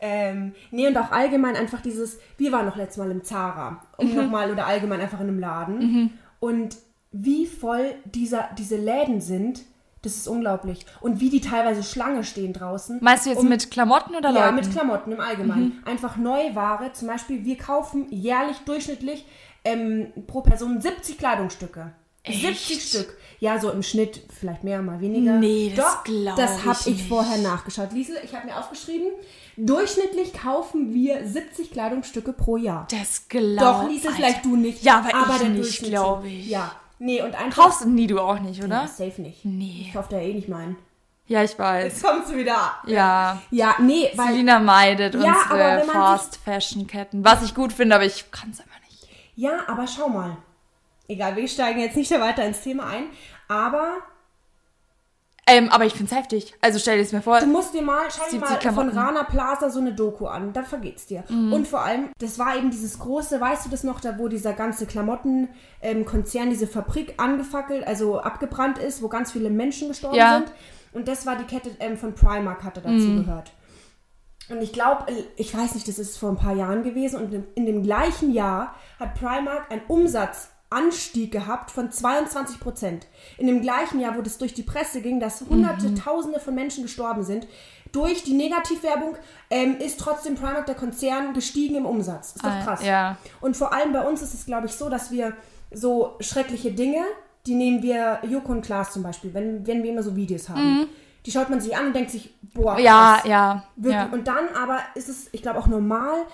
Ähm, nee, und auch allgemein einfach dieses, wir waren noch letztes Mal im Zara. Und Mhm. nochmal, oder allgemein einfach in einem Laden. Und wie voll dieser, diese Läden sind, das ist unglaublich. Und wie die teilweise Schlange stehen draußen. Meinst du jetzt um- mit Klamotten oder ja, Leuten? mit Klamotten im Allgemeinen. Mhm. Einfach Neuware. Zum Beispiel, wir kaufen jährlich durchschnittlich ähm, pro Person 70 Kleidungsstücke. 70 Stück. Ja, so im Schnitt vielleicht mehr, mal weniger. Nee, das Doch, glaub das habe ich ich vorher nachgeschaut. Liesel, ich habe mir aufgeschrieben, durchschnittlich kaufen wir 70 Kleidungsstücke pro Jahr. Das glaube Doch, Liesel, vielleicht du nicht. Ja, aber ich der nicht, Durchschnitt glaub so. ich. Ja. Nee, und einfach... Kaufst du nie, du auch nicht, oder? Ja, safe nicht. Nee. Ich kaufe da eh nicht meinen. Ja, ich weiß. Jetzt kommst du wieder. Ja. Ja, nee, weil... Selina meidet Ja, unsere sich- Fast-Fashion-Ketten. Was ich gut finde, aber ich kann es einfach nicht. Ja, aber schau mal. Egal, wir steigen jetzt nicht weiter ins Thema ein. Aber Ähm, aber ich finde es heftig. Also stell dir es mir vor. du musst dir mal, schau dir 70 mal von. Rana Plaza so eine Doku an. Da vergeht's dir. Mhm. Und vor allem, das war eben dieses große, weißt du das noch, da wo dieser ganze Klamottenkonzern, diese Fabrik angefackelt, also abgebrannt ist, wo ganz viele Menschen gestorben Ja. sind. Und das war die Kette ähm, von Primark, hatte dazu Mhm. gehört. Und ich glaube, ich weiß nicht, das ist vor ein paar Jahren gewesen und in dem gleichen Jahr hat Primark einen Umsatzanstieg gehabt von 22 Prozent. In dem gleichen Jahr, wo das durch die Presse ging, dass hunderte, Mhm. tausende von Menschen gestorben sind, durch die Negativwerbung ähm, ist trotzdem Primark, der Konzern, gestiegen im Umsatz. Ist doch Ah, krass. ja. Und vor allem bei uns ist es, glaube ich, so, dass wir so schreckliche Dinge, die nehmen wir, Joko und Klaas zum Beispiel, wenn, wenn wir immer so Videos haben. Die schaut man sich an und denkt sich, boah, Mhm. Ja, krass. ja. Wirklich. Ja, Und dann aber ist es, ich glaube, auch normal,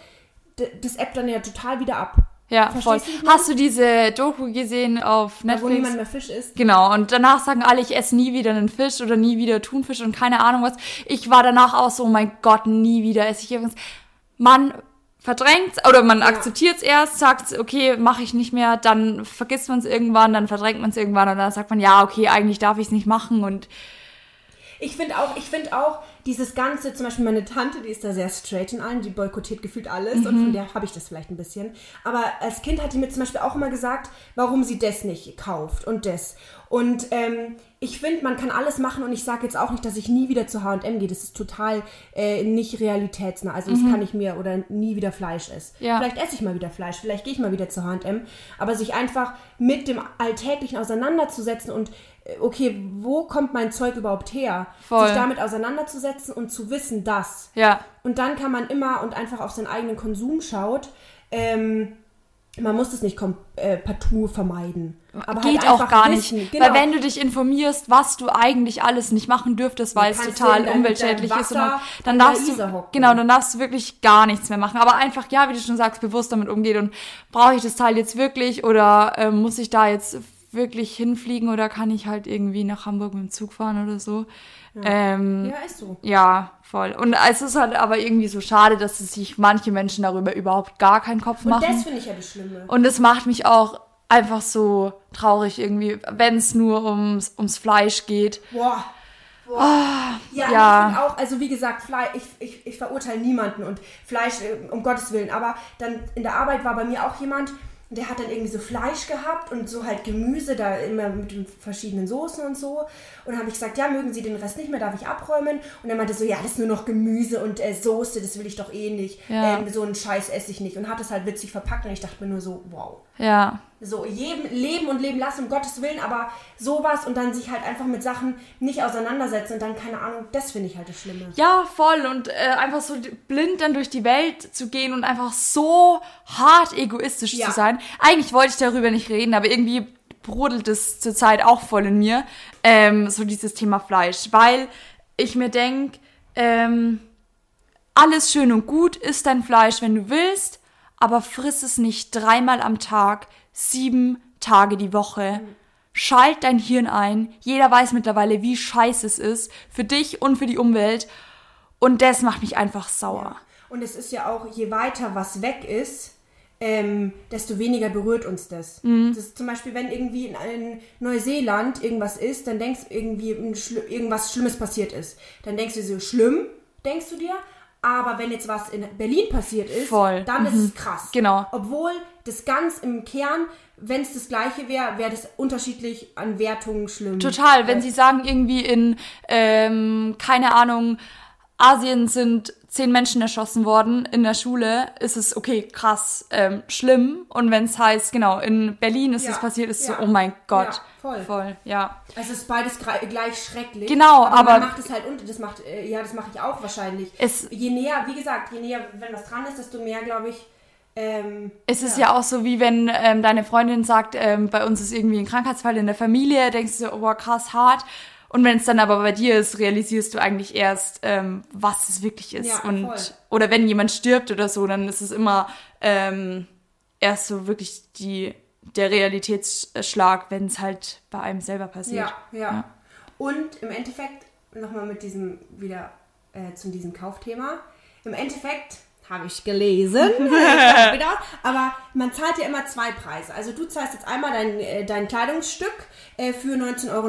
das App dann ja total wieder ab. Ja Verstehst voll. du? Hast du diese Doku gesehen auf Da, wo Netflix? niemand mehr Fisch isst. Genau, und danach sagen alle, ich esse nie wieder einen Fisch oder nie wieder Thunfisch und keine Ahnung was. Ich war danach auch so, oh mein Gott, nie wieder esse ich irgendwas. Man verdrängt oder man akzeptiert es erst, sagt, okay, mache ich nicht mehr, dann vergisst man es irgendwann, dann verdrängt man es irgendwann und dann sagt man, ja, okay, eigentlich darf ich es nicht machen und Ich finde auch, ich finde auch, dieses ganze, zum Beispiel meine Tante, die ist da sehr straight in allem, die boykottiert gefühlt alles und Mhm. von der habe ich das vielleicht ein bisschen. Aber als Kind hat die mir zum Beispiel auch immer gesagt, warum sie das nicht kauft und das. Und ähm, ich finde, man kann alles machen und ich sage jetzt auch nicht, dass ich nie wieder zu H&M gehe. Das ist total äh, nicht realitätsnah. Also das kann ich mir oder nie wieder Fleisch essen. Mhm. Ja. Vielleicht esse ich mal wieder Fleisch, vielleicht gehe ich mal wieder zu H&M. Aber sich einfach mit dem Alltäglichen auseinanderzusetzen und okay, wo kommt mein Zeug überhaupt her? Voll. Sich damit auseinanderzusetzen und zu wissen, dass. ja, Und dann kann man immer und einfach auf seinen eigenen Konsum schaut. Ähm, man muss es nicht äh, partout vermeiden. Aber geht halt auch gar wissen. nicht. Genau. Weil wenn du dich informierst, was du eigentlich alles nicht machen dürftest, weil es total umweltschädlich ist, dann an der darfst du, hocken. genau, dann darfst du wirklich gar nichts mehr machen. Aber einfach, ja, wie du schon sagst, bewusst damit umgeht und brauche ich das Teil jetzt wirklich oder ähm, muss ich da jetzt wirklich hinfliegen oder kann ich halt irgendwie nach Hamburg mit dem Zug fahren oder so? Ja, ähm, ja, ist so. ja voll. Und es ist halt aber irgendwie so schade, dass es sich manche Menschen darüber überhaupt gar keinen Kopf Und machen. das finde ich ja das Schlimme. Und es macht mich auch einfach so traurig irgendwie, wenn es nur ums, ums Fleisch geht. Boah. Boah. ja, Ah, ja. ich finde auch, also wie gesagt, Fleisch, ich, ich, ich verurteile niemanden und Fleisch, äh, um Gottes Willen, aber dann in der Arbeit war bei mir auch jemand, der hat dann irgendwie so Fleisch gehabt und so halt Gemüse, da immer mit den verschiedenen Soßen und so. Und dann habe ich gesagt, ja, mögen Sie den Rest nicht mehr, darf ich abräumen? Und er meinte so, ja, das ist nur noch Gemüse und äh, Soße, das will ich doch eh nicht. Ja. Ähm, so einen Scheiß esse ich nicht. Und hat es halt witzig verpackt und ich dachte mir nur so, wow. Ja, So, jedem leben und leben lassen, um Gottes Willen, aber sowas und dann sich halt einfach mit Sachen nicht auseinandersetzen und dann, keine Ahnung, das finde ich halt das Schlimme. ja, voll. Und äh, einfach so blind dann durch die Welt zu gehen und einfach so hart egoistisch Ja. zu sein. Eigentlich wollte ich darüber nicht reden, aber irgendwie brodelt es zurzeit auch voll in mir, ähm, so dieses Thema Fleisch. Weil ich mir denke, ähm, alles schön und gut, isst dein Fleisch, wenn du willst, aber friss es nicht dreimal am Tag, sieben Tage die Woche. Schalt dein Hirn ein. Jeder weiß mittlerweile, wie scheiße es ist für dich und für die Umwelt. Und das macht mich einfach sauer. Und es ist ja auch, je weiter was weg ist, ähm, desto weniger berührt uns das. Mhm. Das ist zum Beispiel, wenn irgendwie in, in Neuseeland irgendwas ist, dann denkst du irgendwie, Schli- irgendwas Schlimmes passiert ist. Dann denkst du so, schlimm, denkst du dir. Aber wenn jetzt was in Berlin passiert ist, Voll. dann ist es krass. Genau. Obwohl das ganz im Kern, wenn es das gleiche wäre, wäre das unterschiedlich an Wertungen schlimm. Total, wenn sie sagen, irgendwie in, ähm, keine Ahnung, Asien sind zehn Menschen erschossen worden in der Schule, ist es okay, krass, ähm, schlimm. Und wenn es heißt, genau, in Berlin ist Ja, es passiert, ist ja. so, oh mein Gott. Ja, voll. Voll, ja. Es ist beides gleich schrecklich. Genau, aber, aber- man macht es halt und das macht äh, ja, das mache ich auch wahrscheinlich. Es- je näher, wie gesagt, je näher, wenn was dran ist, desto mehr, glaube ich, Ähm, Es ist ja, auch so, wie wenn ähm, deine Freundin sagt, ähm, bei uns ist irgendwie ein Krankheitsfall in der Familie, denkst du, oh, krass hart. Und wenn es dann aber bei dir ist, realisierst du eigentlich erst, ähm, was es wirklich ist. Ja, und voll. oder wenn jemand stirbt oder so, dann ist es immer ähm, erst so wirklich die der Realitätsschlag, wenn es halt bei einem selber passiert. Ja, ja. Und im Endeffekt, nochmal mit diesem, wieder äh, zu diesem Kaufthema. Im Endeffekt habe ich gelesen, aber man zahlt ja immer zwei Preise. Also du zahlst jetzt einmal dein, äh, dein Kleidungsstück äh, für 19,99 Euro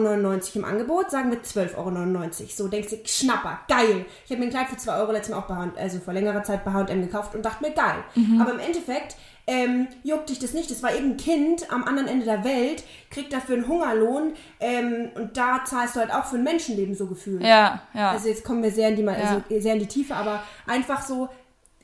im Angebot, sagen wir 12,99 Euro. So denkst du, Schnapper, geil. Ich habe mir ein Kleid für 2 Euro letztes Mal auch bei also vor längerer Zeit bei H&M gekauft und dachte mir, geil. Aber im Endeffekt ähm, juckt dich das nicht. Das war irgendein Kind am anderen Ende der Welt, kriegt dafür einen Hungerlohn ähm, und da zahlst du halt auch für ein Menschenleben so gefühlt. Ja, ja. Also jetzt kommen wir sehr in die, also sehr in die Tiefe, aber einfach so,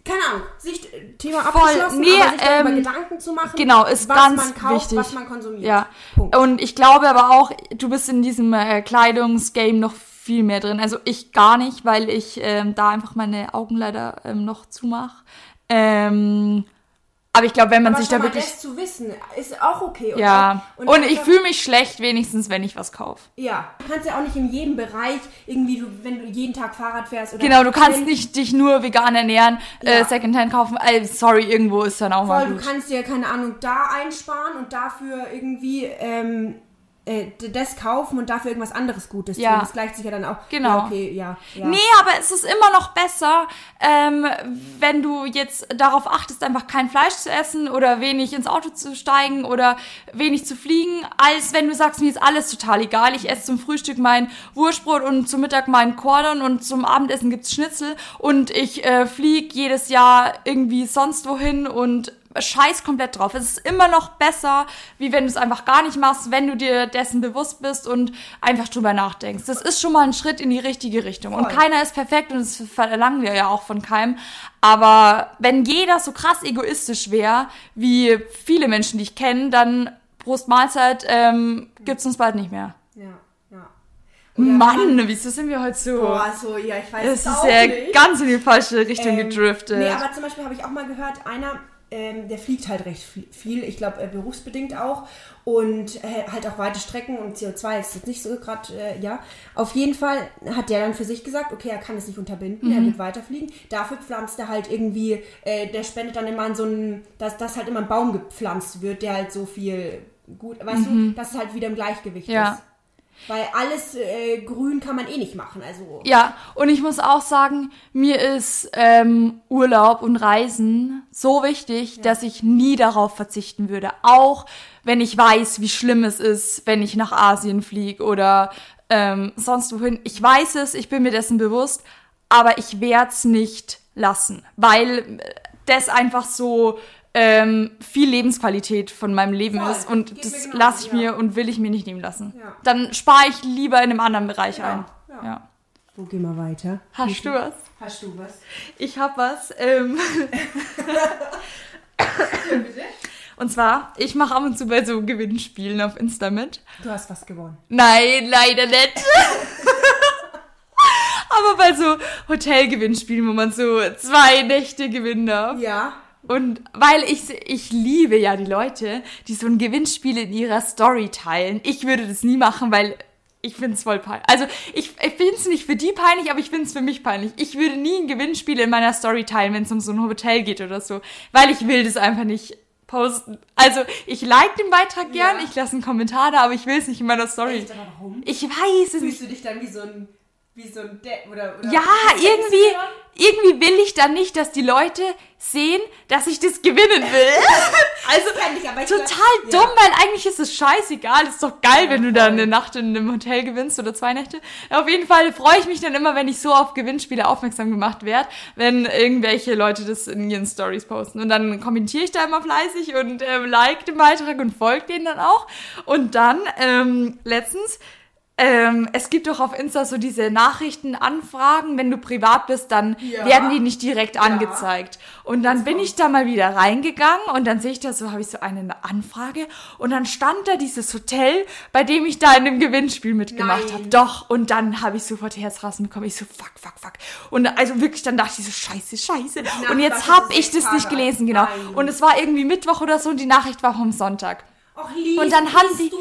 keine Ahnung, sich Thema abgeschlossen, Nee, aber sich darüber ähm, Gedanken zu machen, Genau, ist was ganz man kauft, wichtig. was man konsumiert. Ja. Punkt. Und ich glaube aber auch, du bist in diesem äh, Kleidungsgame noch viel mehr drin. Also ich gar nicht, weil ich ähm, da einfach meine Augen leider ähm, noch zumache. Ähm, aber ich glaube, wenn man aber sich da mal wirklich. das zu wissen, ist auch okay. Und Ja. auch- Und, ich einfach- fühle mich schlecht, wenigstens, wenn ich was kaufe. Ja, du kannst ja auch nicht in jedem Bereich irgendwie, du, wenn du jeden Tag Fahrrad fährst oder Genau, du kannst nicht dich nur vegan ernähren, äh, Ja. Secondhand kaufen. Äh, sorry, irgendwo ist dann auch mal Voll, du gut. kannst dir, keine Ahnung, da einsparen und dafür irgendwie ähm, äh, das kaufen und dafür irgendwas anderes Gutes Ja. tun. Das gleicht sich ja dann auch. Genau. Ja, okay, ja. ja. Nee, aber es ist immer noch besser, ähm, wenn du jetzt darauf achtest, einfach kein Fleisch zu essen oder wenig ins Auto zu steigen oder wenig zu fliegen, als wenn du sagst, mir ist alles total egal. Ich esse zum Frühstück mein Wurstbrot und zum Mittag meinen Kordon und zum Abendessen gibt's Schnitzel und ich äh, fliege jedes Jahr irgendwie sonst wohin und scheiß komplett drauf. Es ist immer noch besser, wie wenn du es einfach gar nicht machst, wenn du dir dessen bewusst bist und einfach drüber nachdenkst. Das ist schon mal ein Schritt in die richtige Richtung. Und Voll. keiner ist perfekt und das verlangen wir ja auch von keinem. Aber wenn jeder so krass egoistisch wäre, wie viele Menschen, die ich kenne, dann Prost Mahlzeit ähm, gibt's uns bald nicht mehr. Ja, ja. wenn Mann, wieso sind wir heute so? Boah, so, ja, ich weiß es es ist auch ja nicht. ganz in die falsche Richtung Ähm, gedriftet. Nee, aber zum Beispiel habe ich auch mal gehört, einer, ähm, der fliegt halt recht viel- ich glaube äh, berufsbedingt auch und äh, halt auch weite Strecken und CO2 ist jetzt nicht so gerade, äh, ja. Auf jeden Fall hat der dann für sich gesagt, okay, er kann es nicht unterbinden, Mhm. er wird weiterfliegen. Dafür pflanzt er halt irgendwie, äh, der spendet dann immer in so einen, dass, dass halt immer ein Baum gepflanzt wird, der halt so viel gut, weißt du, dass es halt wieder im Gleichgewicht Mhm. Ja. ist. Weil alles äh, grün kann man eh nicht machen, also. Ja, und ich muss auch sagen, mir ist ähm, Urlaub und Reisen so wichtig, dass ich nie darauf verzichten würde. Auch wenn ich weiß, wie schlimm es ist, wenn ich nach Asien fliege oder ähm, sonst wohin. Ich weiß es, ich bin mir dessen bewusst, aber ich werde es nicht lassen, weil äh, das einfach so ähm, viel Lebensqualität von meinem Leben Voll. ist und Geht das genauso, lasse ich ja. mir und will ich mir nicht nehmen lassen. Ja. Dann spare ich lieber in einem anderen Bereich Ja, ein. ja. ja. Wo gehen wir weiter? Hast du was? Hast du was? Ich hab was. Ähm. und zwar, ich mache ab und zu bei so Gewinnspielen auf Insta mit. Du hast was gewonnen. Nein, leider nicht. Aber bei so Hotelgewinnspielen, wo man so zwei Nächte gewinnen darf. Ja. Und weil ich, ich liebe ja die Leute, die so ein Gewinnspiel in ihrer Story teilen. Ich würde das nie machen, weil ich find's voll peinlich. Also ich, ich find's nicht für die peinlich, aber ich find's für mich peinlich. Ich würde nie ein Gewinnspiel in meiner Story teilen, wenn es um so ein Hotel geht oder so. Weil ich will das einfach nicht posten. Also ich like den Beitrag gern, Ja. ich lasse einen Kommentar da, aber ich will es nicht in meiner Story. Echt, warum? Ich weiß es nicht. Fühlst du dich dann wie so ein, wie so ein Depp oder, oder Ja, irgendwie, irgendwie will ich dann nicht, dass die Leute sehen, dass ich das gewinnen will. also ich, aber total glaub- dumm, ja. weil eigentlich ist es scheißegal. Ist doch geil, Ja, wenn du dann eine Nacht in einem Hotel gewinnst oder zwei Nächte. Auf jeden Fall freue ich mich dann immer, wenn ich so auf Gewinnspiele aufmerksam gemacht werde, wenn irgendwelche Leute das in ihren Stories posten. Und dann kommentiere ich da immer fleißig und ähm, like den Beitrag und folge denen dann auch. Und dann ähm, letztens ähm, es gibt doch auf Insta so diese Nachrichtenanfragen. Wenn du privat bist, dann Ja. werden die nicht direkt angezeigt. Und dann bin ich da mal wieder reingegangen und dann sehe ich da so, habe ich so eine Anfrage und dann stand da dieses Hotel, bei dem ich da in dem Gewinnspiel mitgemacht habe. Doch. Und dann habe ich sofort Herzrasen bekommen. Ich so, fuck, fuck, fuck. Und also wirklich, dann dachte ich so, scheiße, scheiße. Und jetzt das habe ich das nicht gelesen, genau. Nein. Und es war irgendwie Mittwoch oder so und die Nachricht war vom Sonntag. Och, Lies, Und dann haben die-.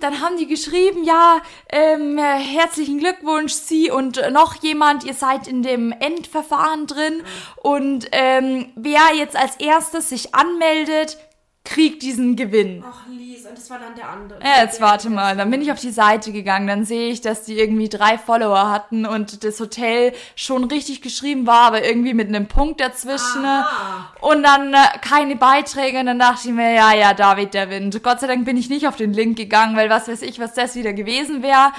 Dann haben die geschrieben, ja, ähm, äh, herzlichen Glückwunsch, Sie und noch jemand, ihr seid in dem Endverfahren drin. Und ähm, wer jetzt als erstes sich anmeldet, kriegt diesen Gewinn. Ach, Lies, und das war dann der andere. Ja, jetzt warte mal. Dann bin ich auf die Seite gegangen. Dann sehe ich, dass die irgendwie drei Follower hatten und das Hotel schon richtig geschrieben war, aber irgendwie mit einem Punkt dazwischen. Aha. Und dann äh, keine Beiträge. Und dann dachte ich mir, ja, ja, David der Wind. Gott sei Dank bin ich nicht auf den Link gegangen, weil was weiß ich, was das wieder gewesen wäre.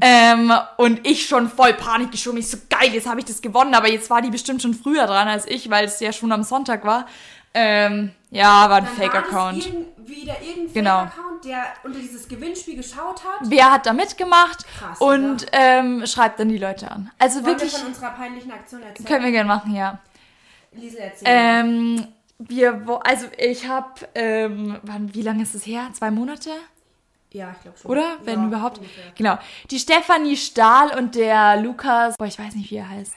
Ähm, und ich schon voll Panik geschoben. Ich so, geil, jetzt habe ich das gewonnen. Aber jetzt war die bestimmt schon früher dran als ich, weil es ja schon am Sonntag war. Ähm, ja, war ein Fake-Account. wieder irgendein Genau. Fake-Account, der unter dieses Gewinnspiel geschaut hat. wer hat da mitgemacht Krass, und ähm, schreibt dann die Leute an. Also Wollen wir wirklich, von unserer peinlichen Aktion erzählen? können wir gerne machen, ja. Liesel erzählen. Ähm, wir, also ich habe, ähm, wann, wie lange ist es her? Zwei Monate? ja, ich glaube schon. Oder? Wenn Ja, überhaupt. ungefähr. Genau. Die Stefanie Stahl und der Lukas, boah, ich weiß nicht, wie er heißt.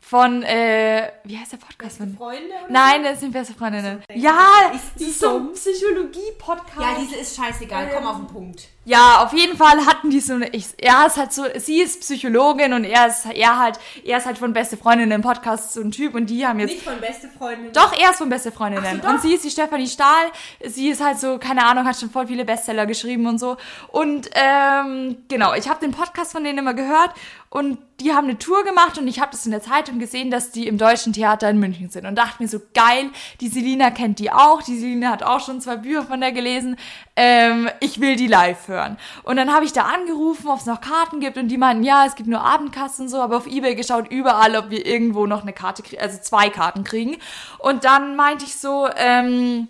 Von, äh, wie heißt der Podcast? Von, Freunde oder Nein, das sind beste Freundinnen. denke Ja, ist ist so ein Psychologie-Podcast. Ja, Liesel ist scheißegal. Komm Ähm, auf den Punkt. Ja, auf jeden Fall hatten die so eine, ich, er ist halt so, sie ist Psychologin und er ist, er halt, er ist halt von Beste Freundin im Podcast so ein Typ und die haben jetzt Nicht von beste Freundin. Doch, er ist von Beste Freundinnen. So, und sie ist die Stefanie Stahl. Sie ist halt so, keine Ahnung, hat schon voll viele Bestseller geschrieben und so. Und ähm, genau, ich habe den Podcast von denen immer gehört und die haben eine Tour gemacht und ich habe das in der Zeitung gesehen, dass die im Deutschen Theater in München sind und dachte mir so, geil, die Selina kennt die auch. Die Selina hat auch schon zwei Bücher von der gelesen. Ähm, ich will die live hören. Und dann habe ich da angerufen, ob es noch Karten gibt und die meinten, ja, es gibt nur Abendkasten und so, aber auf Ebay geschaut, überall, ob wir irgendwo noch eine Karte kriegen, also zwei Karten kriegen. Und dann meinte ich so, ähm,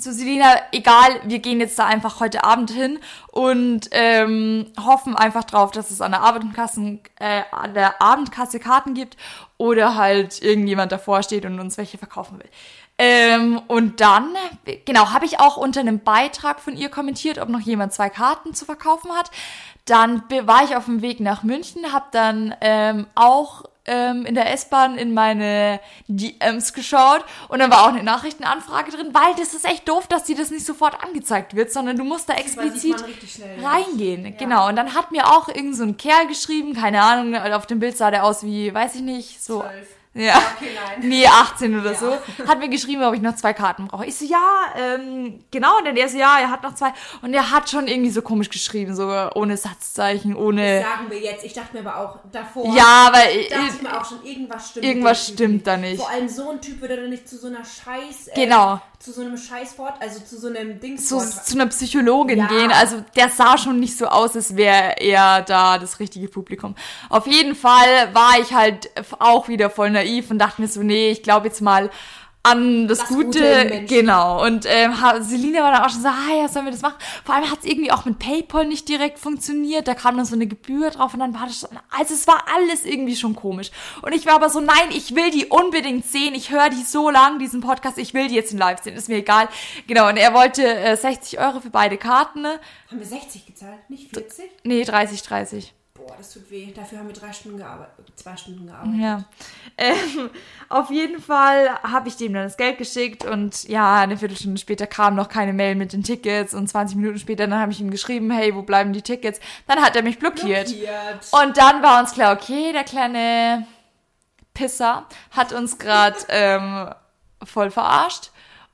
zu Selina, egal, wir gehen jetzt da einfach heute Abend hin und ähm, hoffen einfach drauf, dass es an der Abendkasse, äh, an der Abendkasse Karten gibt oder halt irgendjemand davor steht und uns welche verkaufen will. Ähm, und dann, genau, habe ich auch unter einem Beitrag von ihr kommentiert, ob noch jemand zwei Karten zu verkaufen hat. Dann war ich auf dem Weg nach München, habe dann ähm, auch ähm, in der S-Bahn in meine DMs geschaut und dann war auch eine Nachrichtenanfrage drin, weil das ist echt doof, dass dir das nicht sofort angezeigt wird, sondern du musst da explizit reingehen. Genau. Und dann hat mir auch irgend so ein Kerl geschrieben, keine Ahnung, auf dem Bild sah der aus wie, weiß ich nicht, so. Zwölf. Ja. Okay, nein. Nee, 18 oder Ja. so. Hat mir geschrieben, ob ich noch zwei Karten brauche. Ich so, ja, ähm, genau. Und dann der so, ja, er hat noch zwei. Und er hat schon irgendwie so komisch geschrieben, so ohne Satzzeichen, ohne. Sagen wir jetzt. Ich dachte mir aber auch davor. Ja, aber dachte ich mir auch schon, irgendwas stimmt. Irgendwas stimmt da nicht. Vor allem so ein Typ würde dann nicht zu so einer Scheiß. Äh, Genau. Zu so einem Scheißwort, also zu so einem Dings. so zu einer Psychologin Ja. gehen. Also der sah schon nicht so aus, als wäre er da das richtige Publikum. Auf jeden Fall war ich halt auch wieder voll naiv und dachte mir so, nee, ich glaube jetzt mal an das, Das Gute, Gute genau. Und ähm, Selina war dann auch schon so, ah ja, sollen wir das machen? Vor allem hat es irgendwie auch mit PayPal nicht direkt funktioniert. Da kam dann so eine Gebühr drauf und dann war das schon, also es war alles irgendwie schon komisch. Und ich war aber so, nein, ich will die unbedingt sehen. Ich höre die so lang, diesen Podcast. Ich will die jetzt in live sehen. Ist mir egal. Genau. Und er wollte äh, 60 Euro für beide Karten. Ne? Haben wir 60 gezahlt, nicht 40? Nee, 30, 30. Boah, das tut weh. Dafür haben wir drei Stunden gearbeitet. Zwei Stunden gearbeitet. Ja. Ähm, auf jeden Fall habe ich dem dann das Geld geschickt und ja, eine Viertelstunde später kam noch keine Mail mit den Tickets und 20 Minuten später dann habe ich ihm geschrieben, hey, wo bleiben die Tickets? Dann hat er mich blockiert. Blockiert. Und dann war uns klar, okay, der kleine Pisser hat uns gerade ähm, voll verarscht.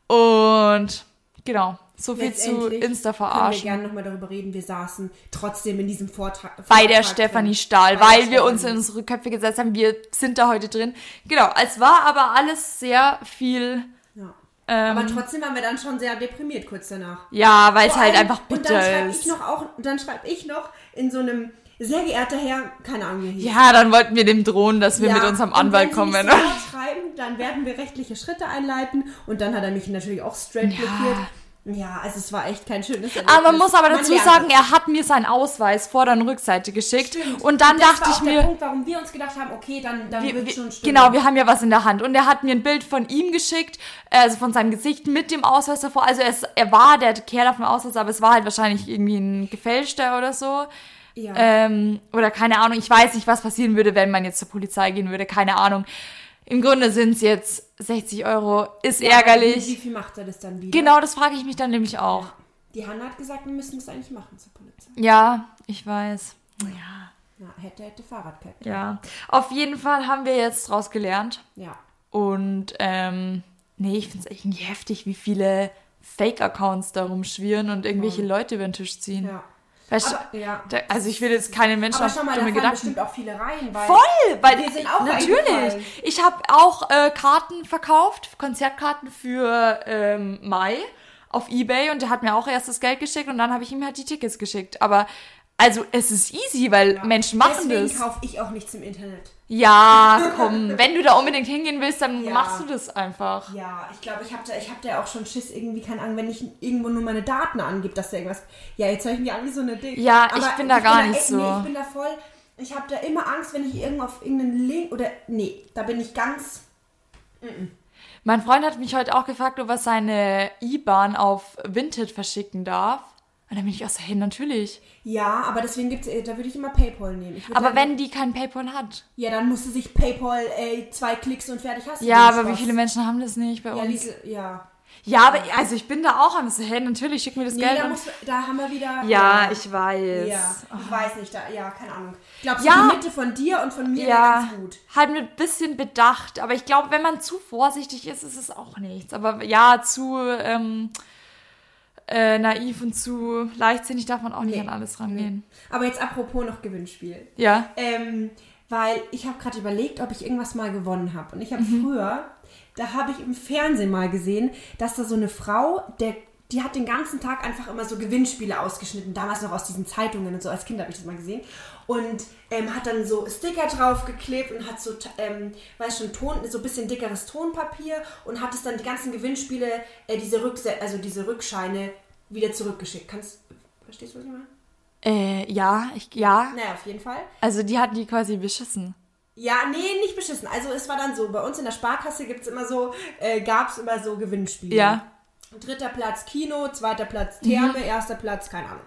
Und genau, so viel zu Insta Können wir verarschen. gerne nochmal darüber reden. Wir saßen trotzdem in diesem Vortrag. bei der Vortrag Stefanie. Stahl, weil wir uns in unsere Köpfe gesetzt haben. Wir sind da heute drin. Genau, es war aber alles sehr viel. Ja. Ähm, Aber trotzdem waren wir dann schon sehr deprimiert kurz danach. ja, weil es halt einfach Und dann bitter schreibe ich ist. noch auch, dann schreibe ich noch in so einem sehr geehrter Herr, keine Ahnung wie hieß. Ja, dann wollten wir dem drohen, dass wir Ja, mit unserem und Anwalt wenn kommen. Sie sofort schreiben, dann werden wir rechtliche Schritte einleiten und dann hat er mich natürlich auch straight Ja. blockiert. Ja, also es war echt kein schönes Aber man muss aber dazu sagen, er hat mir seinen Ausweis Vorder- und Rückseite geschickt. Und dann das dachte war ich auch der mir, Punkt, warum wir uns gedacht haben, okay, dann, dann wir, wird wir, schon stimmen. genau, wir haben ja was in der Hand. Und er hat mir ein Bild von ihm geschickt, also von seinem Gesicht mit dem Ausweis davor. Also es, er war der Kerl auf dem Ausweis, aber es war halt wahrscheinlich irgendwie ein gefälschter oder so. Ja. Ähm, oder keine Ahnung, ich weiß nicht, was passieren würde, wenn man jetzt zur Polizei gehen würde, keine Ahnung. Im Grunde sind es jetzt 60 Euro, ist Ja, ärgerlich. Wie, wie viel macht er das dann wieder? Genau, das frage ich mich dann nämlich auch. Die Hanna hat gesagt, wir müssen das eigentlich machen zur Polizei. Ja, ich weiß. Ja. Ja, hätte, hätte Fahrradkette. Ja. Auf jeden Fall haben wir jetzt draus gelernt. Ja. Und ähm, nee, ich finde es echt irgendwie heftig, wie viele Fake-Accounts da rumschwirren und irgendwelche Leute über den Tisch ziehen. ja. Weißt Aber, du, ja. da, also ich will jetzt keine Menschen Aber auf mal, da dumme fallen Gedanken. bestimmt auch viele rein, weil... Voll, weil Wir sind auch natürlich. Ich habe auch äh, Karten verkauft, Konzertkarten für ähm, Mai auf eBay und der hat mir auch erst das Geld geschickt und dann habe ich ihm halt die Tickets geschickt. Aber also es ist easy, weil Menschen machen Deswegen das. kaufe ich auch nichts im Internet. Ja, komm, wenn du da unbedingt hingehen willst, dann Ja. machst du das einfach. Ja, ich glaube, ich habe da, ich hab da auch schon Schiss, irgendwie, keine Ahnung, wenn ich irgendwo nur meine Daten angebe, dass da irgendwas... Ja, jetzt höre ich mich an wie so eine Dick. Ja, ich bin da gar nicht echt- so. Nee, ich bin da voll... Ich habe da immer Angst, wenn ich irgendwo auf irgendeinen Link... Oder... Nee, da bin ich ganz... Mein Freund hat mich heute auch gefragt, ob er seine IBAN auf Vinted verschicken darf. Und dann bin ich auch so, hey, natürlich. Ja, aber deswegen gibt's... äh, Da würde ich immer Paypal nehmen. Aber sagen, wenn die kein PayPal hat. Ja, dann musst du sich Paypal, ey, zwei Klicks und fertig hast du Ja, aber wie Spaß. viele Menschen haben das nicht bei Ja, uns? Liesel, ja. Ja, aber also ich bin da auch am so, hey, natürlich, schick mir das Nee, Geld. da, musst, da haben wir wieder... ja, ich weiß. Ja, ich weiß nicht, da, ja, keine Ahnung. Ich glaube, so Ja. die Mitte von dir und von mir Ja, ganz gut. halt mit ein bisschen Bedacht. Aber ich glaube, wenn man zu vorsichtig ist, ist es auch nichts. Aber ja, zu ähm, äh, naiv und zu leichtsinnig darf man auch nicht Nee. an alles rangehen. Aber jetzt apropos noch Gewinnspiel. Ja. Ähm, weil ich habe gerade überlegt, ob ich irgendwas mal gewonnen habe. Und ich habe Mhm. früher, da habe ich im Fernsehen mal gesehen, dass da so eine Frau, der, die hat den ganzen Tag einfach immer so Gewinnspiele ausgeschnitten. Damals noch aus diesen Zeitungen und so. Als Kind habe ich das mal gesehen. Und ähm, hat dann so Sticker draufgeklebt und hat so, ähm, weiß schon, Ton, so ein bisschen dickeres Tonpapier und hat es dann die ganzen Gewinnspiele, äh, diese, Rückse also diese Rückscheine wieder zurückgeschickt. Kannst, verstehst du, was ich meine? Äh, ja, ich, ja. Naja, auf jeden Fall. Also die hatten die quasi beschissen. Ja, nee, nicht beschissen. Also es war dann so, bei uns in der Sparkasse gibt's immer so, äh, gab's immer so Gewinnspiele. Ja. Dritter Platz Kino, zweiter Platz Therme, erster Platz, keine Ahnung.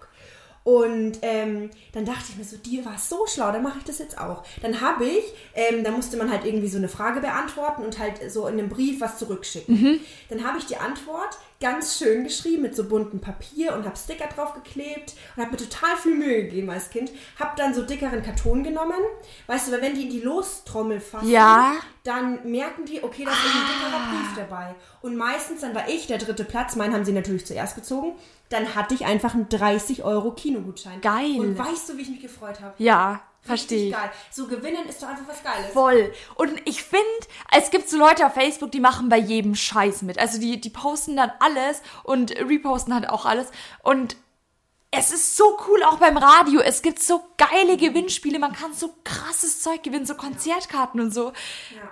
Und ähm, dann dachte ich mir so, die war so schlau, dann mache ich das jetzt auch. Dann habe ich, ähm, da musste man halt irgendwie so eine Frage beantworten und halt so in einem Brief was zurückschicken. Dann habe ich die Antwort ganz schön geschrieben mit so buntem Papier und habe Sticker drauf geklebt und habe mir total viel Mühe gegeben als Kind. Habe dann so dickeren Karton genommen. Weißt du, weil wenn die in die Lostrommel fassen, Ja. dann merken die, okay, da ist ein dickerer Brief dabei. Und meistens, dann war ich der dritte Platz, meinen haben sie natürlich zuerst gezogen, dann hatte ich einfach einen 30 Euro Kinogutschein. Geil. Und weißt du, wie ich mich gefreut habe? Ja, verstehe geil. So gewinnen ist doch einfach was Geiles. Voll. Und ich finde, es gibt so Leute auf Facebook, die machen bei jedem Scheiß mit. Also die, die posten dann alles und reposten halt auch alles. Und es ist so cool, auch beim Radio. Es gibt so geile Gewinnspiele. Man kann so krasses Zeug gewinnen, so Konzertkarten und so.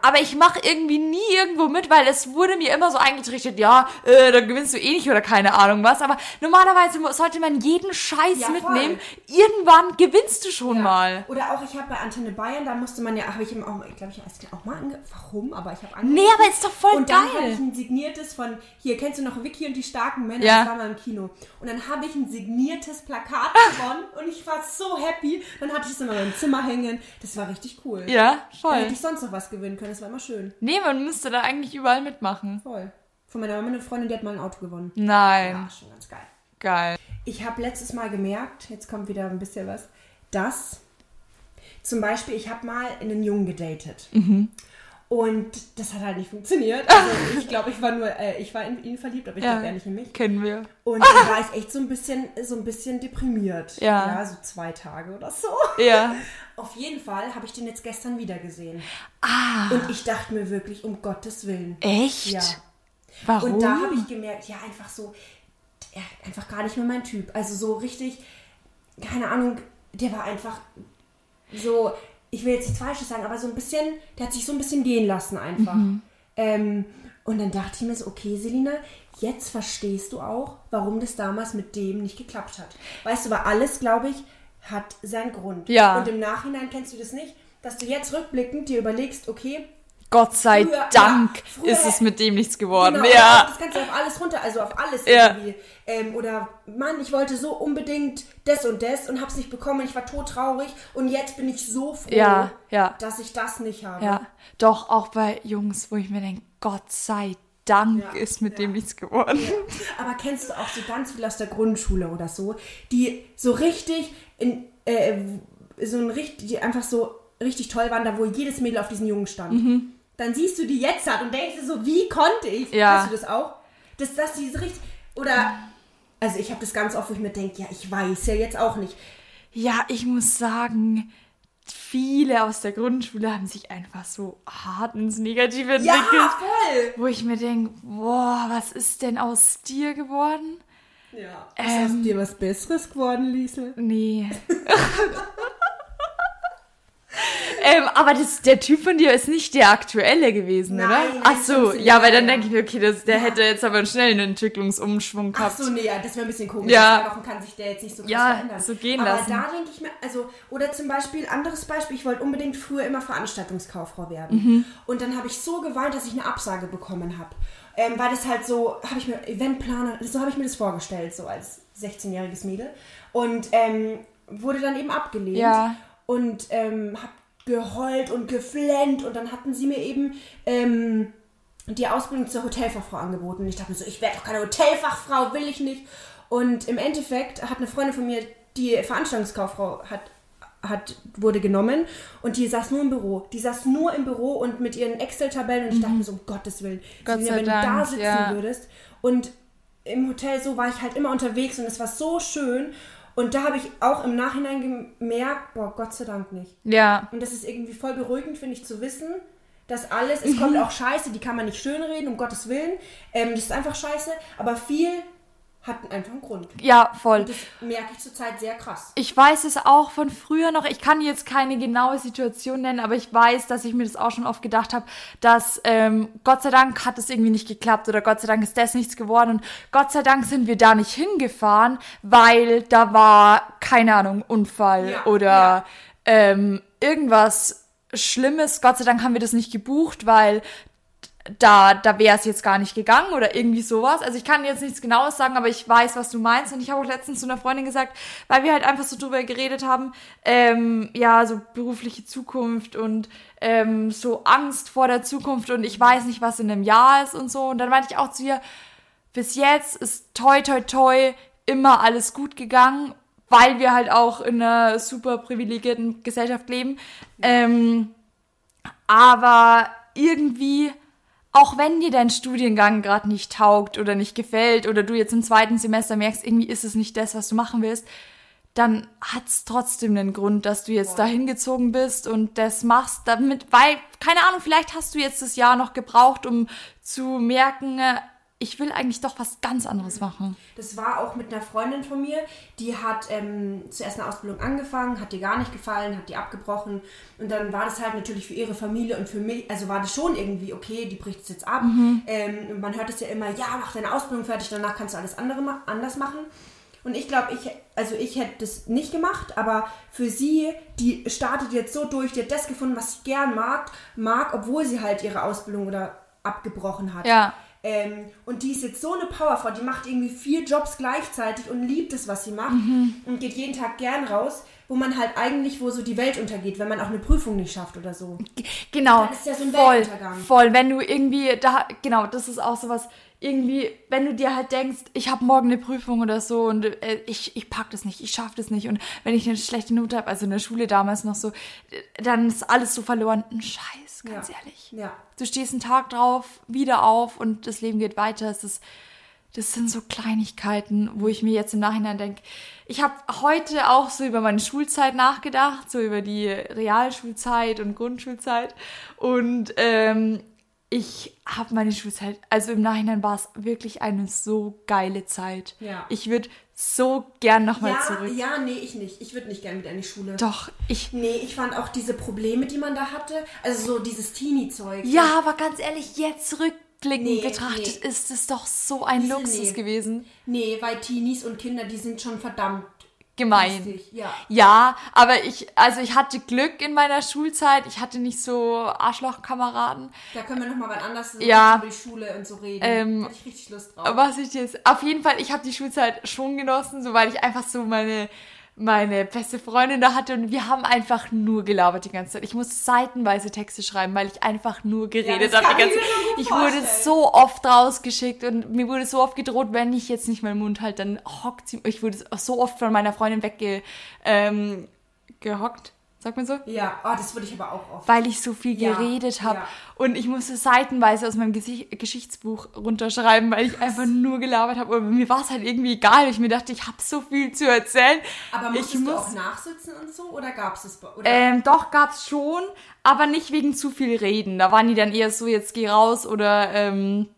Aber ich mache irgendwie nie irgendwo mit, weil es wurde mir immer so eingetrichtert, ja, äh, da gewinnst du eh nicht oder keine Ahnung was. Aber normalerweise sollte man jeden Scheiß Ja, voll. mitnehmen. Irgendwann gewinnst du schon mal. Oder auch, ich habe bei Antenne Bayern, da musste man ja, habe ich ihm auch, ich glaube, ich Kind auch mal ange... Warum? Aber ich habe ange... Nee, aber ist doch voll Und dann habe geil. ich ein signiertes von, hier, kennst du noch Vicky und die starken Männer? Ja. Das war mal im Kino. Und dann habe ich ein signiertes Plakat gewonnen und ich war so happy. Dann hatte ich es in meinem Zimmer hängen. Das war richtig cool. Ja, Da voll. hätte ich sonst noch was gewinnen können. Das war immer schön. Nee, man müsste da eigentlich überall mitmachen. Voll. Von meiner Mama eine Freundin, die hat mal ein Auto gewonnen. Nein. Ja, schon ganz geil. Geil. Ich habe letztes Mal gemerkt, jetzt kommt wieder ein bisschen was, dass zum Beispiel, ich habe mal einen Jungen gedatet. Mhm. Und das hat halt nicht funktioniert. Also ich glaube, ich war nur, äh, ich war in ihn verliebt, aber ich Ja. glaube, er nicht in mich. Kennen wir. Und dann war ich echt so ein bisschen, so ein bisschen deprimiert. Ja. Ja, so zwei Tage oder so. Ja. Auf jeden Fall habe ich den jetzt gestern wieder gesehen. Ah. Und ich dachte mir wirklich, um Gottes Willen. Echt? Ja. Warum? Und da habe ich gemerkt, ja, einfach so, ja, einfach gar nicht mehr mein Typ. Also so richtig, keine Ahnung, der war einfach so, ich will jetzt nichts Falsches sagen, aber so ein bisschen, der hat sich so ein bisschen gehen lassen einfach. Mhm. Ähm, Und dann dachte ich mir so, okay, Selina, jetzt verstehst du auch, warum das damals mit dem nicht geklappt hat. Weißt du, weil alles, glaube ich, hat seinen Grund. Ja. Und im Nachhinein kennst du das nicht, dass du jetzt rückblickend dir überlegst, okay, Gott sei Früher- Dank früher- ist es mit dem nichts geworden. Genau, ja. Das kannst du auf alles runter, also auf alles Ja. irgendwie. Ähm, oder, Mann, ich wollte so unbedingt das und das und hab's nicht bekommen. Ich war todtraurig und jetzt bin ich so froh, Ja, ja. dass ich das nicht habe. Ja, doch auch bei Jungs, wo ich mir denke, Gott sei Dank Ja, ist mit dem nichts geworden. Aber kennst du auch so ganz viel aus der Grundschule oder so, die so richtig in, äh, so ein richtig, die einfach so richtig toll waren, da wo jedes Mädel auf diesen Jungen stand. Dann siehst du die jetzt hat und denkst dir so, wie konnte ich? Ja. Hast du das auch? Dass, dass die so richtig, oder, also ich habe das ganz oft, wo ich mir denke, ja, ich weiß ja jetzt auch nicht. Ja, ich muss sagen, viele aus der Grundschule haben sich einfach so hart ins Negative Ja, entwickelt. voll! Wo ich mir denke, boah, was ist denn aus dir geworden? Ja. Ähm. ist aus dir was Besseres geworden, Liesel? Nee. ähm, aber das, der Typ von dir ist nicht der aktuelle gewesen, Nein, oder? Ach so, 15 ja, weil dann denke ich mir, okay, das, der Ja. hätte jetzt aber einen schnellen Entwicklungsumschwung Ach gehabt. so, nee, ja, das wäre ein bisschen komisch. Ja. Wochen kann sich der jetzt nicht so krass Ja, verändern. so gehen Aber lassen. da denke ich mir, also, oder zum Beispiel, anderes Beispiel, ich wollte unbedingt früher immer Veranstaltungskauffrau werden. Mhm. Und dann habe ich so geweint, dass ich eine Absage bekommen habe. Ähm, weil das halt so, habe ich mir, Eventplaner, so habe ich mir das vorgestellt, so als 16-jähriges Mädel. Und ähm, wurde dann eben abgelehnt. Ja. Und ähm, habe geheult und geflennt und dann hatten sie mir eben ähm, die Ausbildung zur Hotelfachfrau angeboten. Und ich dachte mir so, ich werde doch keine Hotelfachfrau, will ich nicht. Und im Endeffekt hat eine Freundin von mir, die Veranstaltungskauffrau hat, hat, wurde genommen und die saß nur im Büro. Die saß nur im Büro und mit ihren Excel-Tabellen und ich dachte mir so, um Gottes Willen, Mhm. Gott sei wenn du da Dank, sitzen ja. würdest und im Hotel so war ich halt immer unterwegs und es war so schön und da habe ich auch im Nachhinein gemerkt, boah, Gott sei Dank nicht. Ja, Und das ist irgendwie voll beruhigend, finde ich, zu wissen, dass alles, Mhm. es kommt auch Scheiße, die kann man nicht schönreden, um Gottes Willen. Ähm, das ist einfach Scheiße, aber viel hat einfach einen Grund. ja, voll. Und das merke ich zurzeit sehr krass. Ich weiß es auch von früher noch. Ich kann jetzt keine genaue Situation nennen, aber ich weiß, dass ich mir das auch schon oft gedacht habe, dass ähm, Gott sei Dank hat es irgendwie nicht geklappt oder Gott sei Dank ist das nichts geworden und Gott sei Dank sind wir da nicht hingefahren, weil da war keine Ahnung Unfall Ja, oder ja. ähm, irgendwas Schlimmes. Gott sei Dank haben wir das nicht gebucht, weil da, da wäre es jetzt gar nicht gegangen oder irgendwie sowas. Also ich kann jetzt nichts Genaues sagen, aber ich weiß, was du meinst. Und ich habe auch letztens zu einer Freundin gesagt, weil wir halt einfach so drüber geredet haben, ähm, ja, so berufliche Zukunft und ähm, so Angst vor der Zukunft und ich weiß nicht, was in einem Jahr ist und so. Und dann meinte ich auch zu ihr, bis jetzt ist toi toi toi immer alles gut gegangen, weil wir halt auch in einer super privilegierten Gesellschaft leben. Ähm, aber irgendwie, auch wenn dir dein Studiengang gerade nicht taugt oder nicht gefällt oder du jetzt im zweiten Semester merkst, irgendwie ist es nicht das, was du machen willst, dann hat's trotzdem einen Grund, dass du jetzt dahin gezogen bist und das machst, damit, weil, keine Ahnung, vielleicht hast du jetzt das Jahr noch gebraucht, um zu merken, äh, ich will eigentlich doch was ganz anderes machen. Das war auch mit einer Freundin von mir, die hat ähm, zuerst eine Ausbildung angefangen, hat ihr gar nicht gefallen, hat die abgebrochen und dann war das halt natürlich für ihre Familie und für mich, also war das schon irgendwie, okay, die bricht es jetzt ab. Ähm, und man hört es ja immer, ja, mach deine Ausbildung fertig, danach kannst du alles andere ma anders machen. Und ich glaube, ich, also ich hätte das nicht gemacht, aber für sie, die startet jetzt so durch, die hat das gefunden, was sie gern mag, mag, obwohl sie halt ihre Ausbildung oder abgebrochen hat. Ja. Ähm, und die ist jetzt so eine Powerfrau, die macht irgendwie vier Jobs gleichzeitig und liebt es, was sie macht Mhm. und geht jeden Tag gern raus, wo man halt eigentlich, wo so die Welt untergeht, wenn man auch eine Prüfung nicht schafft oder so. Genau. Dann ist ja so ein voll, Weltuntergang. voll. Wenn du irgendwie da, genau, das ist auch sowas. Irgendwie, wenn du dir halt denkst, ich habe morgen eine Prüfung oder so und äh, ich, ich pack das nicht, ich schaff das nicht und wenn ich eine schlechte Note habe, also in der Schule damals noch so, äh, dann ist alles so verloren. Ein Ganz Ja. ehrlich. Ja. Du stehst einen Tag drauf, wieder auf und das Leben geht weiter. Es ist, das sind so Kleinigkeiten, wo ich mir jetzt im Nachhinein denke, ich habe heute auch so über meine Schulzeit nachgedacht, so über die Realschulzeit und Grundschulzeit. Und ähm, ich habe meine Schulzeit, also im Nachhinein war es wirklich eine so geile Zeit. Ja. Ich würde so gern nochmal Ja, zurück. ja, nee, ich nicht. Ich würde nicht gern wieder in die Schule. Doch, ich. Nee, ich fand auch diese Probleme, die man da hatte, also so dieses Teenie-Zeug. Ja, aber ganz ehrlich, jetzt rückblickend Nee, betrachtet, nee. ist es doch so ein Diese- Luxus nee. gewesen. Nee, weil Teenies und Kinder, die sind schon verdammt Gemein. lustig. Ja. Ja, aber ich, also ich hatte Glück in meiner Schulzeit. Ich hatte nicht so Arschlochkameraden. Da können wir nochmal wann anders so Ja. über die Schule und so reden. Ähm, Hätte ich richtig Lust drauf. Was ich jetzt, auf jeden Fall, ich habe die Schulzeit schon genossen, so weil ich einfach so meine, meine beste Freundin da hatte und wir haben einfach nur gelabert die ganze Zeit. Ich musste seitenweise Texte schreiben, weil ich einfach nur geredet das habe. ich Ich wurde so oft rausgeschickt und mir wurde so oft gedroht, wenn ich jetzt nicht meinen Mund halt, dann hockt sie, ich wurde so oft von meiner Freundin wegge, ähm, gehockt, sagt man so? ja, oh, das würde ich aber auch oft. weil ich so viel Ja, geredet habe. ja. Und ich musste seitenweise aus meinem Gesicht, Geschichtsbuch runterschreiben, weil ich einfach nur gelabert habe. Und mir war es halt irgendwie egal. Ich mir dachte, ich habe so viel zu erzählen. Aber ich musstest du muss, auch nachsitzen und so? Oder gab es es? bei- Oder? ähm, doch, gab's schon, aber nicht wegen zu viel Reden. Da waren die dann eher so, jetzt geh raus oder, ähm,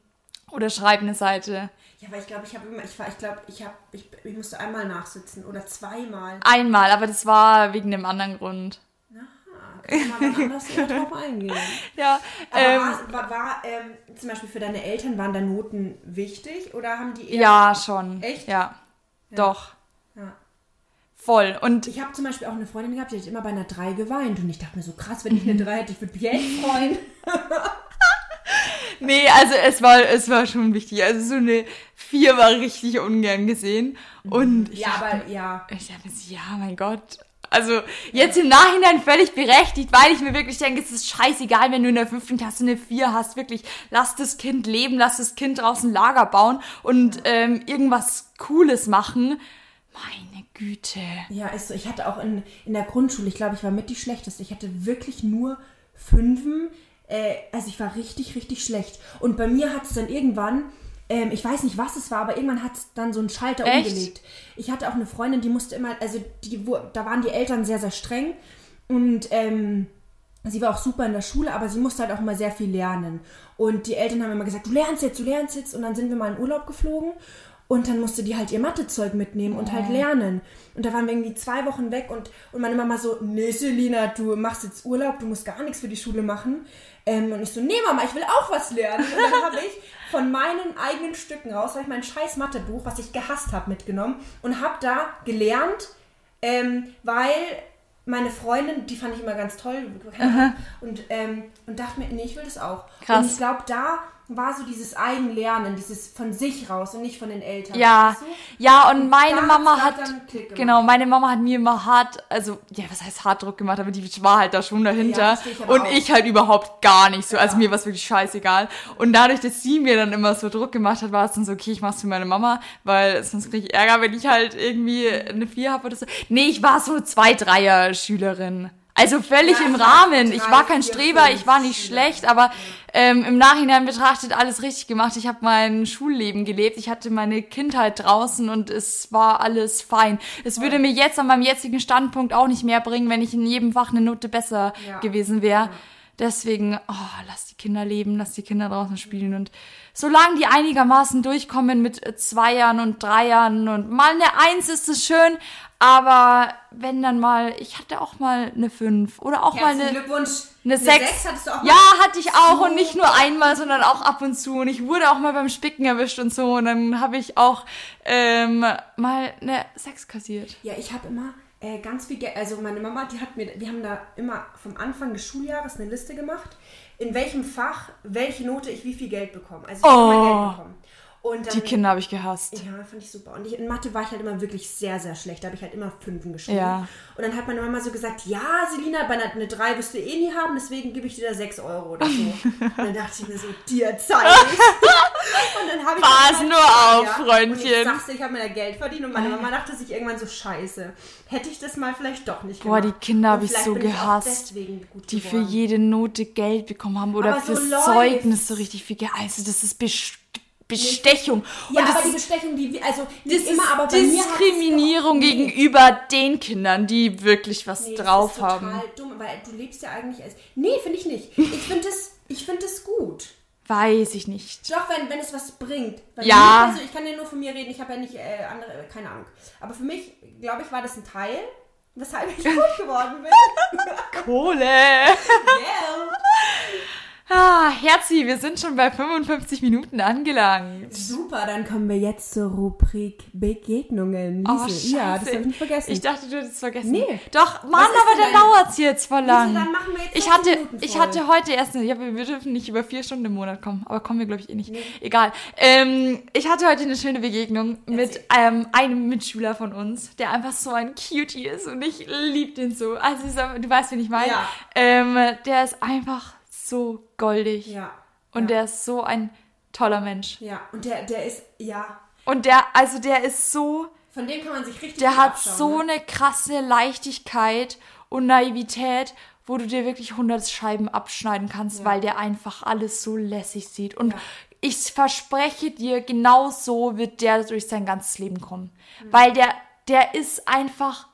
oder schreib eine Seite. Ja, weil ich glaube, ich habe immer, ich war, ich glaube, ich habe, ich, ich musste einmal nachsitzen oder zweimal. Einmal, aber das war wegen einem anderen Grund. Ah. Ja, Aber ähm, war, war, war ähm, zum Beispiel für deine Eltern, waren da Noten wichtig oder haben die eher... ja, schon. Echt? Ja, doch. Ja. Voll. Und Ich habe zum Beispiel auch eine Freundin gehabt, die hat immer bei einer 3 geweint und ich dachte mir so, krass, wenn ich eine 3 hätte, ich würde mich echt freuen. Nee, also es war, es war schon wichtig. Also so eine 4 war richtig ungern gesehen. Und ich ja, dachte, aber ja. ich dachte ja, mein Gott. Also jetzt im Nachhinein völlig berechtigt, weil ich mir wirklich denke, es ist scheißegal, wenn du in der fünften Klasse eine 4 hast. Wirklich, lass das Kind leben, lass das Kind draußen Lager bauen und ähm, irgendwas Cooles machen. Meine Güte. Ja, ist so. Ich hatte auch in, in der Grundschule, ich glaube, ich war mit die schlechteste. Ich hatte wirklich nur Fünfen. Äh, also ich war richtig, richtig schlecht. Und bei mir hat es dann irgendwann, ähm, ich weiß nicht, was es war, aber irgendwann hat es dann so einen Schalter Echt? umgelegt. Ich hatte auch eine Freundin, die musste immer, also die, wo, da waren die Eltern sehr, sehr streng. Und ähm, sie war auch super in der Schule, aber sie musste halt auch immer sehr viel lernen. Und die Eltern haben immer gesagt, du lernst jetzt, du lernst jetzt. Und dann sind wir mal in Urlaub geflogen. Und dann musste die halt ihr Mathezeug mitnehmen und halt lernen. Und da waren wir irgendwie zwei Wochen weg und, und meine Mama so, nee, Selina, du machst jetzt Urlaub, du musst gar nichts für die Schule machen. Ähm, und ich so, nee, Mama, ich will auch was lernen. Und dann habe ich von meinen eigenen Stücken raus, habe ich mein scheiß Mathebuch, was ich gehasst habe, mitgenommen und habe da gelernt, ähm, weil meine Freundin, die fand ich immer ganz toll und, ähm, und dachte mir, nee, ich will das auch. Krass. Und ich glaube, da war so dieses Eigenlernen, dieses von sich raus und nicht von den Eltern. Ja, weißt du? ja, und meine da Mama hat, genau, meine Mama hat mir immer hart, also, ja, was heißt hart Druck gemacht, aber die war halt da schon dahinter. Ja, ich und auch. ich halt überhaupt gar nicht so, also mir war es wirklich scheißegal. Und dadurch, dass sie mir dann immer so Druck gemacht hat, war es dann so, okay, ich mach's für meine Mama, weil sonst krieg ich Ärger, wenn ich halt irgendwie eine Vier habe oder so. Nee, ich war so zwei, Dreier Schülerin. Also völlig Ja, im Rahmen. Ich war kein Streber, ich war nicht schlecht, aber ähm, im Nachhinein betrachtet alles richtig gemacht. Ich habe mein Schulleben gelebt, ich hatte meine Kindheit draußen und es war alles fein. Es würde mir jetzt an meinem jetzigen Standpunkt auch nicht mehr bringen, wenn ich in jedem Fach eine Note besser Ja. gewesen wäre. Deswegen, oh, lass die Kinder leben, lass die Kinder draußen spielen und solange die einigermaßen durchkommen mit äh, Zweiern und Dreiern und mal eine Eins ist es schön, aber wenn dann mal, ich hatte auch mal eine Fünf oder auch mal Herzlichen eine Glückwunsch. eine Sechs. hattest du auch mal? Ja, hatte ich auch und nicht nur einmal, sondern auch ab und zu. Und ich wurde auch mal beim Spicken erwischt und so. Und dann habe ich auch ähm, mal eine Sechs kassiert. Ja, ich habe immer äh, ganz viel Geld. Also meine Mama, die hat mir, wir haben da immer vom Anfang des Schuljahres eine Liste gemacht, in welchem Fach welche Note ich wie viel Geld bekomme. Also ich habe Oh. immer Geld bekommen. Und dann, Die Kinder habe ich gehasst. Ja, fand ich super. Und ich, in Mathe war ich halt immer wirklich sehr, sehr schlecht. Da habe ich halt immer Fünfen geschrieben. Ja. Und dann hat meine Mama so gesagt, ja, Selina, bei einer eine 3 wirst du eh nie haben, deswegen gebe ich dir da 6 Euro oder so. Und dann dachte ich mir so, dir zeige ich. Und dann habe ich Pass nur auf, Und ich Freundchen. sagte, ich habe mir da Geld verdient und meine Mama dachte sich irgendwann so, scheiße, hätte ich das mal vielleicht doch nicht Boah, gemacht. die Kinder hab Und ich so ich gehasst. gut Die für geworden. jede Note Geld bekommen haben oder Aber so fürs läuft's. Zeugnis so richtig viel Geld. Also das ist Best Bestechung. Ja, und das aber die ist Bestechung, die, also das ist immer, aber bei mir Diskriminierung Nee. gegenüber den Kindern, die wirklich was Nee, das drauf ist total haben. dumm, weil du lebst ja eigentlich als. Nee, finde ich nicht. Ich finde es ich find es gut. Weiß ich nicht. Doch, wenn, wenn es was bringt. Weil Ja. Mir, also ich kann ja nur von mir reden, ich habe ja nicht äh, andere, äh, keine Ahnung. Aber für mich, glaube ich, war das ein Teil, weshalb ich gut geworden bin. Kohle! yeah. Ah, Herzi, wir sind schon bei 55 Minuten angelangt. Super, dann kommen wir jetzt zur Rubrik Begegnungen. Oh, Liesel. ja, das scheiße. habe ich nicht vergessen. Ich dachte, du hättest es vergessen. Nee. Doch, Mann, aber dann deine- dauert's jetzt voll lang. dann machen wir jetzt ich 20 hatte, ich hatte heute erst, eine, ja, wir dürfen nicht über vier Stunden im Monat kommen, aber kommen wir, glaube ich, eh nicht. Egal. Ähm, ich hatte heute eine schöne Begegnung mit ähm, einem Mitschüler von uns, der einfach so ein Cutie ist und ich liebe den so. Also, so- du weißt, wen ich meine. Ja. Ähm, der ist einfach so goldig. ja. Und ja. der ist so ein toller Mensch. Ja, und der, der ist, ja, Und der, also der ist so, von dem kann man sich richtig der hat so ne? eine krasse Leichtigkeit und Naivität, wo du dir wirklich 100 Scheiben abschneiden kannst, weil der einfach alles so lässig sieht. Und Ja. ich verspreche dir, genau so wird der durch sein ganzes Leben kommen. Mhm. Weil der, der ist einfach,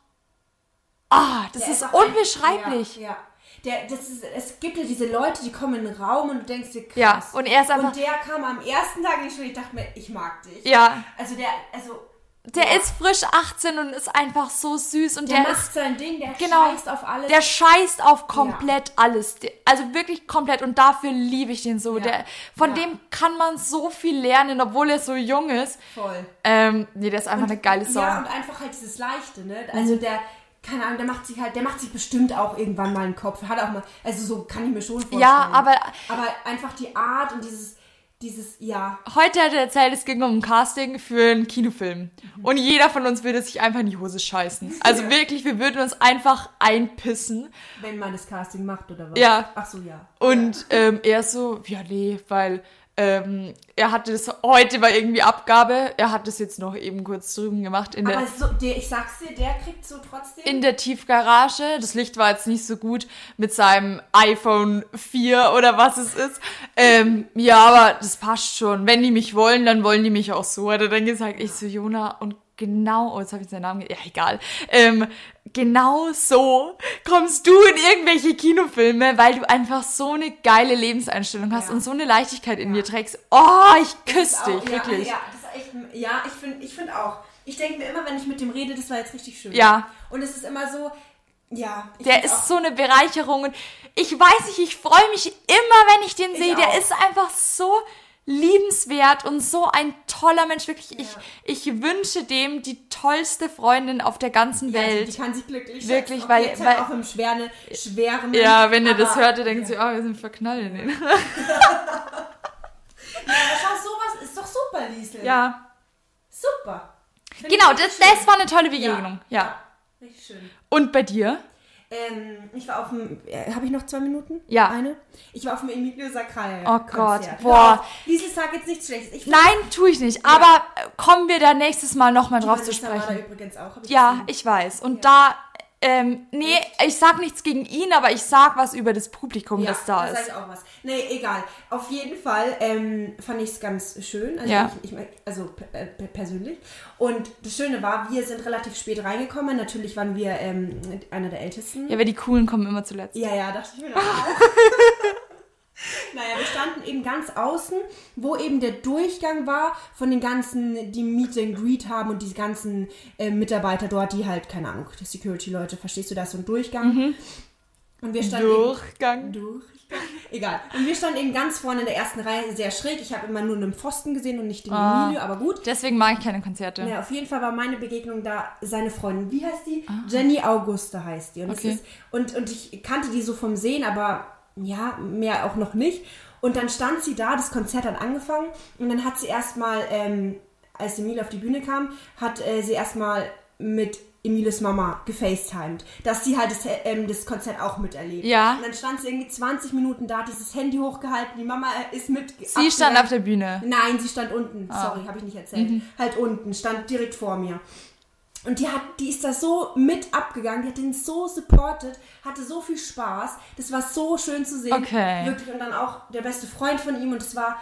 ah, das Der ist, ein- unbeschreiblich. Ja, ja. Der, das ist, es gibt ja diese Leute, die kommen in den Raum und du denkst dir, krass. Ja, und er ist einfach- Und der kam am ersten Tag in die Schule, ich dachte mir, ich mag dich. Ja. Also der, also, Der Ja. ist frisch 18 und ist einfach so süß und der, der, macht ist sein Ding, der Genau. scheißt auf alles. Der scheißt auf komplett alles. Der- Also wirklich komplett. Und dafür liebe ich den so. Ja. Der, von Ja. dem kann man so viel lernen, obwohl er so jung ist. Voll. Ähm, nee, der ist einfach eine geile Sau. Ja, und einfach halt dieses Leichte, ne? Also der, keine Ahnung, der macht sich halt, der macht sich bestimmt auch irgendwann mal einen Kopf. Hat auch mal, also so kann ich mir schon vorstellen. Ja, aber- Aber einfach die Art und dieses, dieses, ja. Heute hat er erzählt, es ging um ein Casting für einen Kinofilm. Und jeder von uns würde sich einfach in die Hose scheißen. Also Ja. wirklich, wir würden uns einfach einpissen. Wenn man das Casting macht oder was? Ja. Ach so, ja. Und ähm, er so, ja, nee, weil ähm, er hatte das, heute war irgendwie Abgabe, er hat das jetzt noch eben kurz drüben gemacht in der... Aber so, der, ich sag's dir, der kriegt so trotzdem. in der Tiefgarage. Das Licht war jetzt nicht so gut mit seinem iPhone 4 oder was es ist. Ähm, ja, aber das passt schon. Wenn die mich wollen, dann wollen die mich auch so. Hat er dann gesagt, ich so, Jona, und genau, oh, jetzt habe ich seinen Namen, ja, egal. Ähm, genau so kommst du in irgendwelche Kinofilme, weil du einfach so eine geile Lebenseinstellung hast Ja. und so eine Leichtigkeit in dir trägst. Oh, ich küsse dich, ja, wirklich. Ja, echt, ja, ich finde ich find auch. Ich denke mir immer, wenn ich mit dem rede, das war jetzt richtig schön. Ja. Und es ist immer so, ja. Der ist auch- so eine Bereicherung und ich weiß nicht, ich freue mich immer, wenn ich den sehe. Der auch. ist einfach so liebenswert und so ein toller Mensch. Wirklich, ich, ich wünsche dem die tollste Freundin auf der ganzen Ja, Welt. Die, die kann sich glücklich Wirklich, weil- Jetzt weil- halt auch im schweren, schweren Ja, wenn ihr das hört, ihr denkt so, ah, wir sind verknallt in. Ja, aber schau, sowas ist doch super, Liesel. Ja, Super. Find genau, das, das war eine tolle Begegnung. Ja. Richtig schön. Und bei dir? Ähm, ich war auf dem. Äh, Habe ich noch zwei Minuten? Ja. Eine? Ich war auf dem Emilio Sacral. Oh. Gott, boah. Liesel sagt jetzt nichts Schlechtes. Ich Nein, tue ich nicht. Aber äh, kommen wir da nächstes Mal nochmal drauf zu sprechen. übrigens auch. ich Ja, gesehen. ich weiß. Und da, ähm, nee, ich sag nichts gegen ihn, aber ich sag was über das Publikum, das da sag ist. ich auch was. Nee, egal. Auf jeden Fall ähm, fand ich es ganz schön. Also, Ja. ich, ich, also äh, persönlich. Und das Schöne war, wir sind relativ spät reingekommen. Natürlich waren wir ähm, einer der Ältesten. Ja, weil die Coolen kommen immer zuletzt. Ja, ja, dachte ich mir auch. Naja, wir standen eben ganz außen, wo eben der Durchgang war von den ganzen, die Meet and Greet haben und diese ganzen äh, Mitarbeiter dort, die halt, keine Ahnung, die Security-Leute, verstehst du, da ist so ein Durchgang. Und wir standen Durchgang. Eben, Durchgang. Egal. Und wir standen eben ganz vorne in der ersten Reihe, sehr schräg. Ich habe immer nur einen Pfosten gesehen und nicht den Ah. Emilio, aber gut. Deswegen mag ich keine Konzerte. Ja, auf jeden Fall war meine Begegnung da seine Freundin. Wie heißt die? Jenny Auguste heißt die. Und. Okay. ist, und, und ich kannte die so vom Sehen, aber ja, mehr auch noch nicht. Und dann stand sie da, das Konzert hat angefangen und dann hat sie erstmal, ähm, als Emile auf die Bühne kam, hat äh, sie erstmal mit Emiles Mama gefacetimed, dass sie halt das, ähm, das Konzert auch miterlebt. Ja. Und dann stand sie irgendwie 20 Minuten da, hat dieses Handy hochgehalten, die Mama ist mit. Sie stand auf der Bühne. Nein, sie stand unten. Ah. Sorry, habe ich nicht erzählt. Mhm. Halt unten, stand direkt vor mir. Und die, hat, die ist da so mit abgegangen, die hat den so supported, hatte so viel Spaß. Das war so schön zu sehen. Okay. Wirklich. Und dann auch der beste Freund von ihm und es war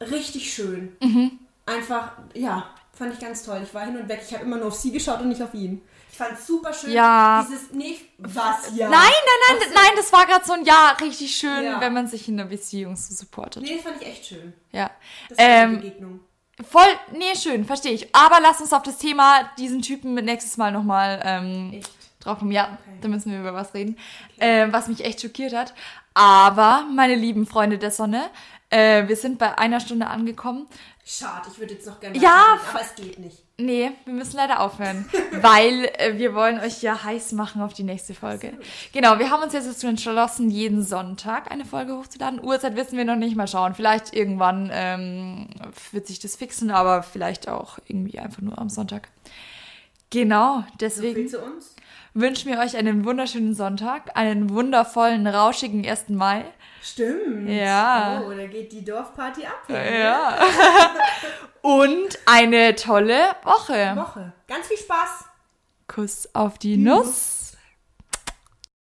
richtig schön. Mhm. Einfach, ja, fand ich ganz toll. Ich war hin und weg. Ich habe immer nur auf sie geschaut und nicht auf ihn. Ich fand es super schön. Ja. Dieses, nee, was, ja. Nein, nein, nein, nein, das war gerade so ein Ja, richtig schön, Ja. wenn man sich in einer Beziehung so supportet. Nee, fand ich echt schön. Ja. Das war eine Ähm, Begegnung. Voll, nee, schön, verstehe ich. Aber lass uns auf das Thema diesen Typen nächstes Mal nochmal ähm, drauf kommen. Ja, da müssen wir über was reden. Äh, was mich echt schockiert hat. Aber, meine lieben Freunde der Sonne, äh, wir sind bei einer Stunde angekommen. Schade, ich würde jetzt noch gerne Ja, aber es geht nicht. Nee, wir müssen leider aufhören, weil äh, wir wollen euch ja heiß machen auf die nächste Folge. Genau, wir haben uns jetzt dazu entschlossen, jeden Sonntag eine Folge hochzuladen. Uhrzeit wissen wir noch nicht, mal schauen. Vielleicht irgendwann ähm, wird sich das fixen, aber vielleicht auch irgendwie einfach nur am Sonntag. Genau, So viel deswegen zu uns. Wünschen wir euch einen wunderschönen Sonntag, einen wundervollen, rauschigen 1. Mai. Stimmt. Ja. Oh, da geht die Dorfparty ab. Ja. Und eine tolle Woche. Woche. Ganz viel Spaß. Kuss auf die Nuss.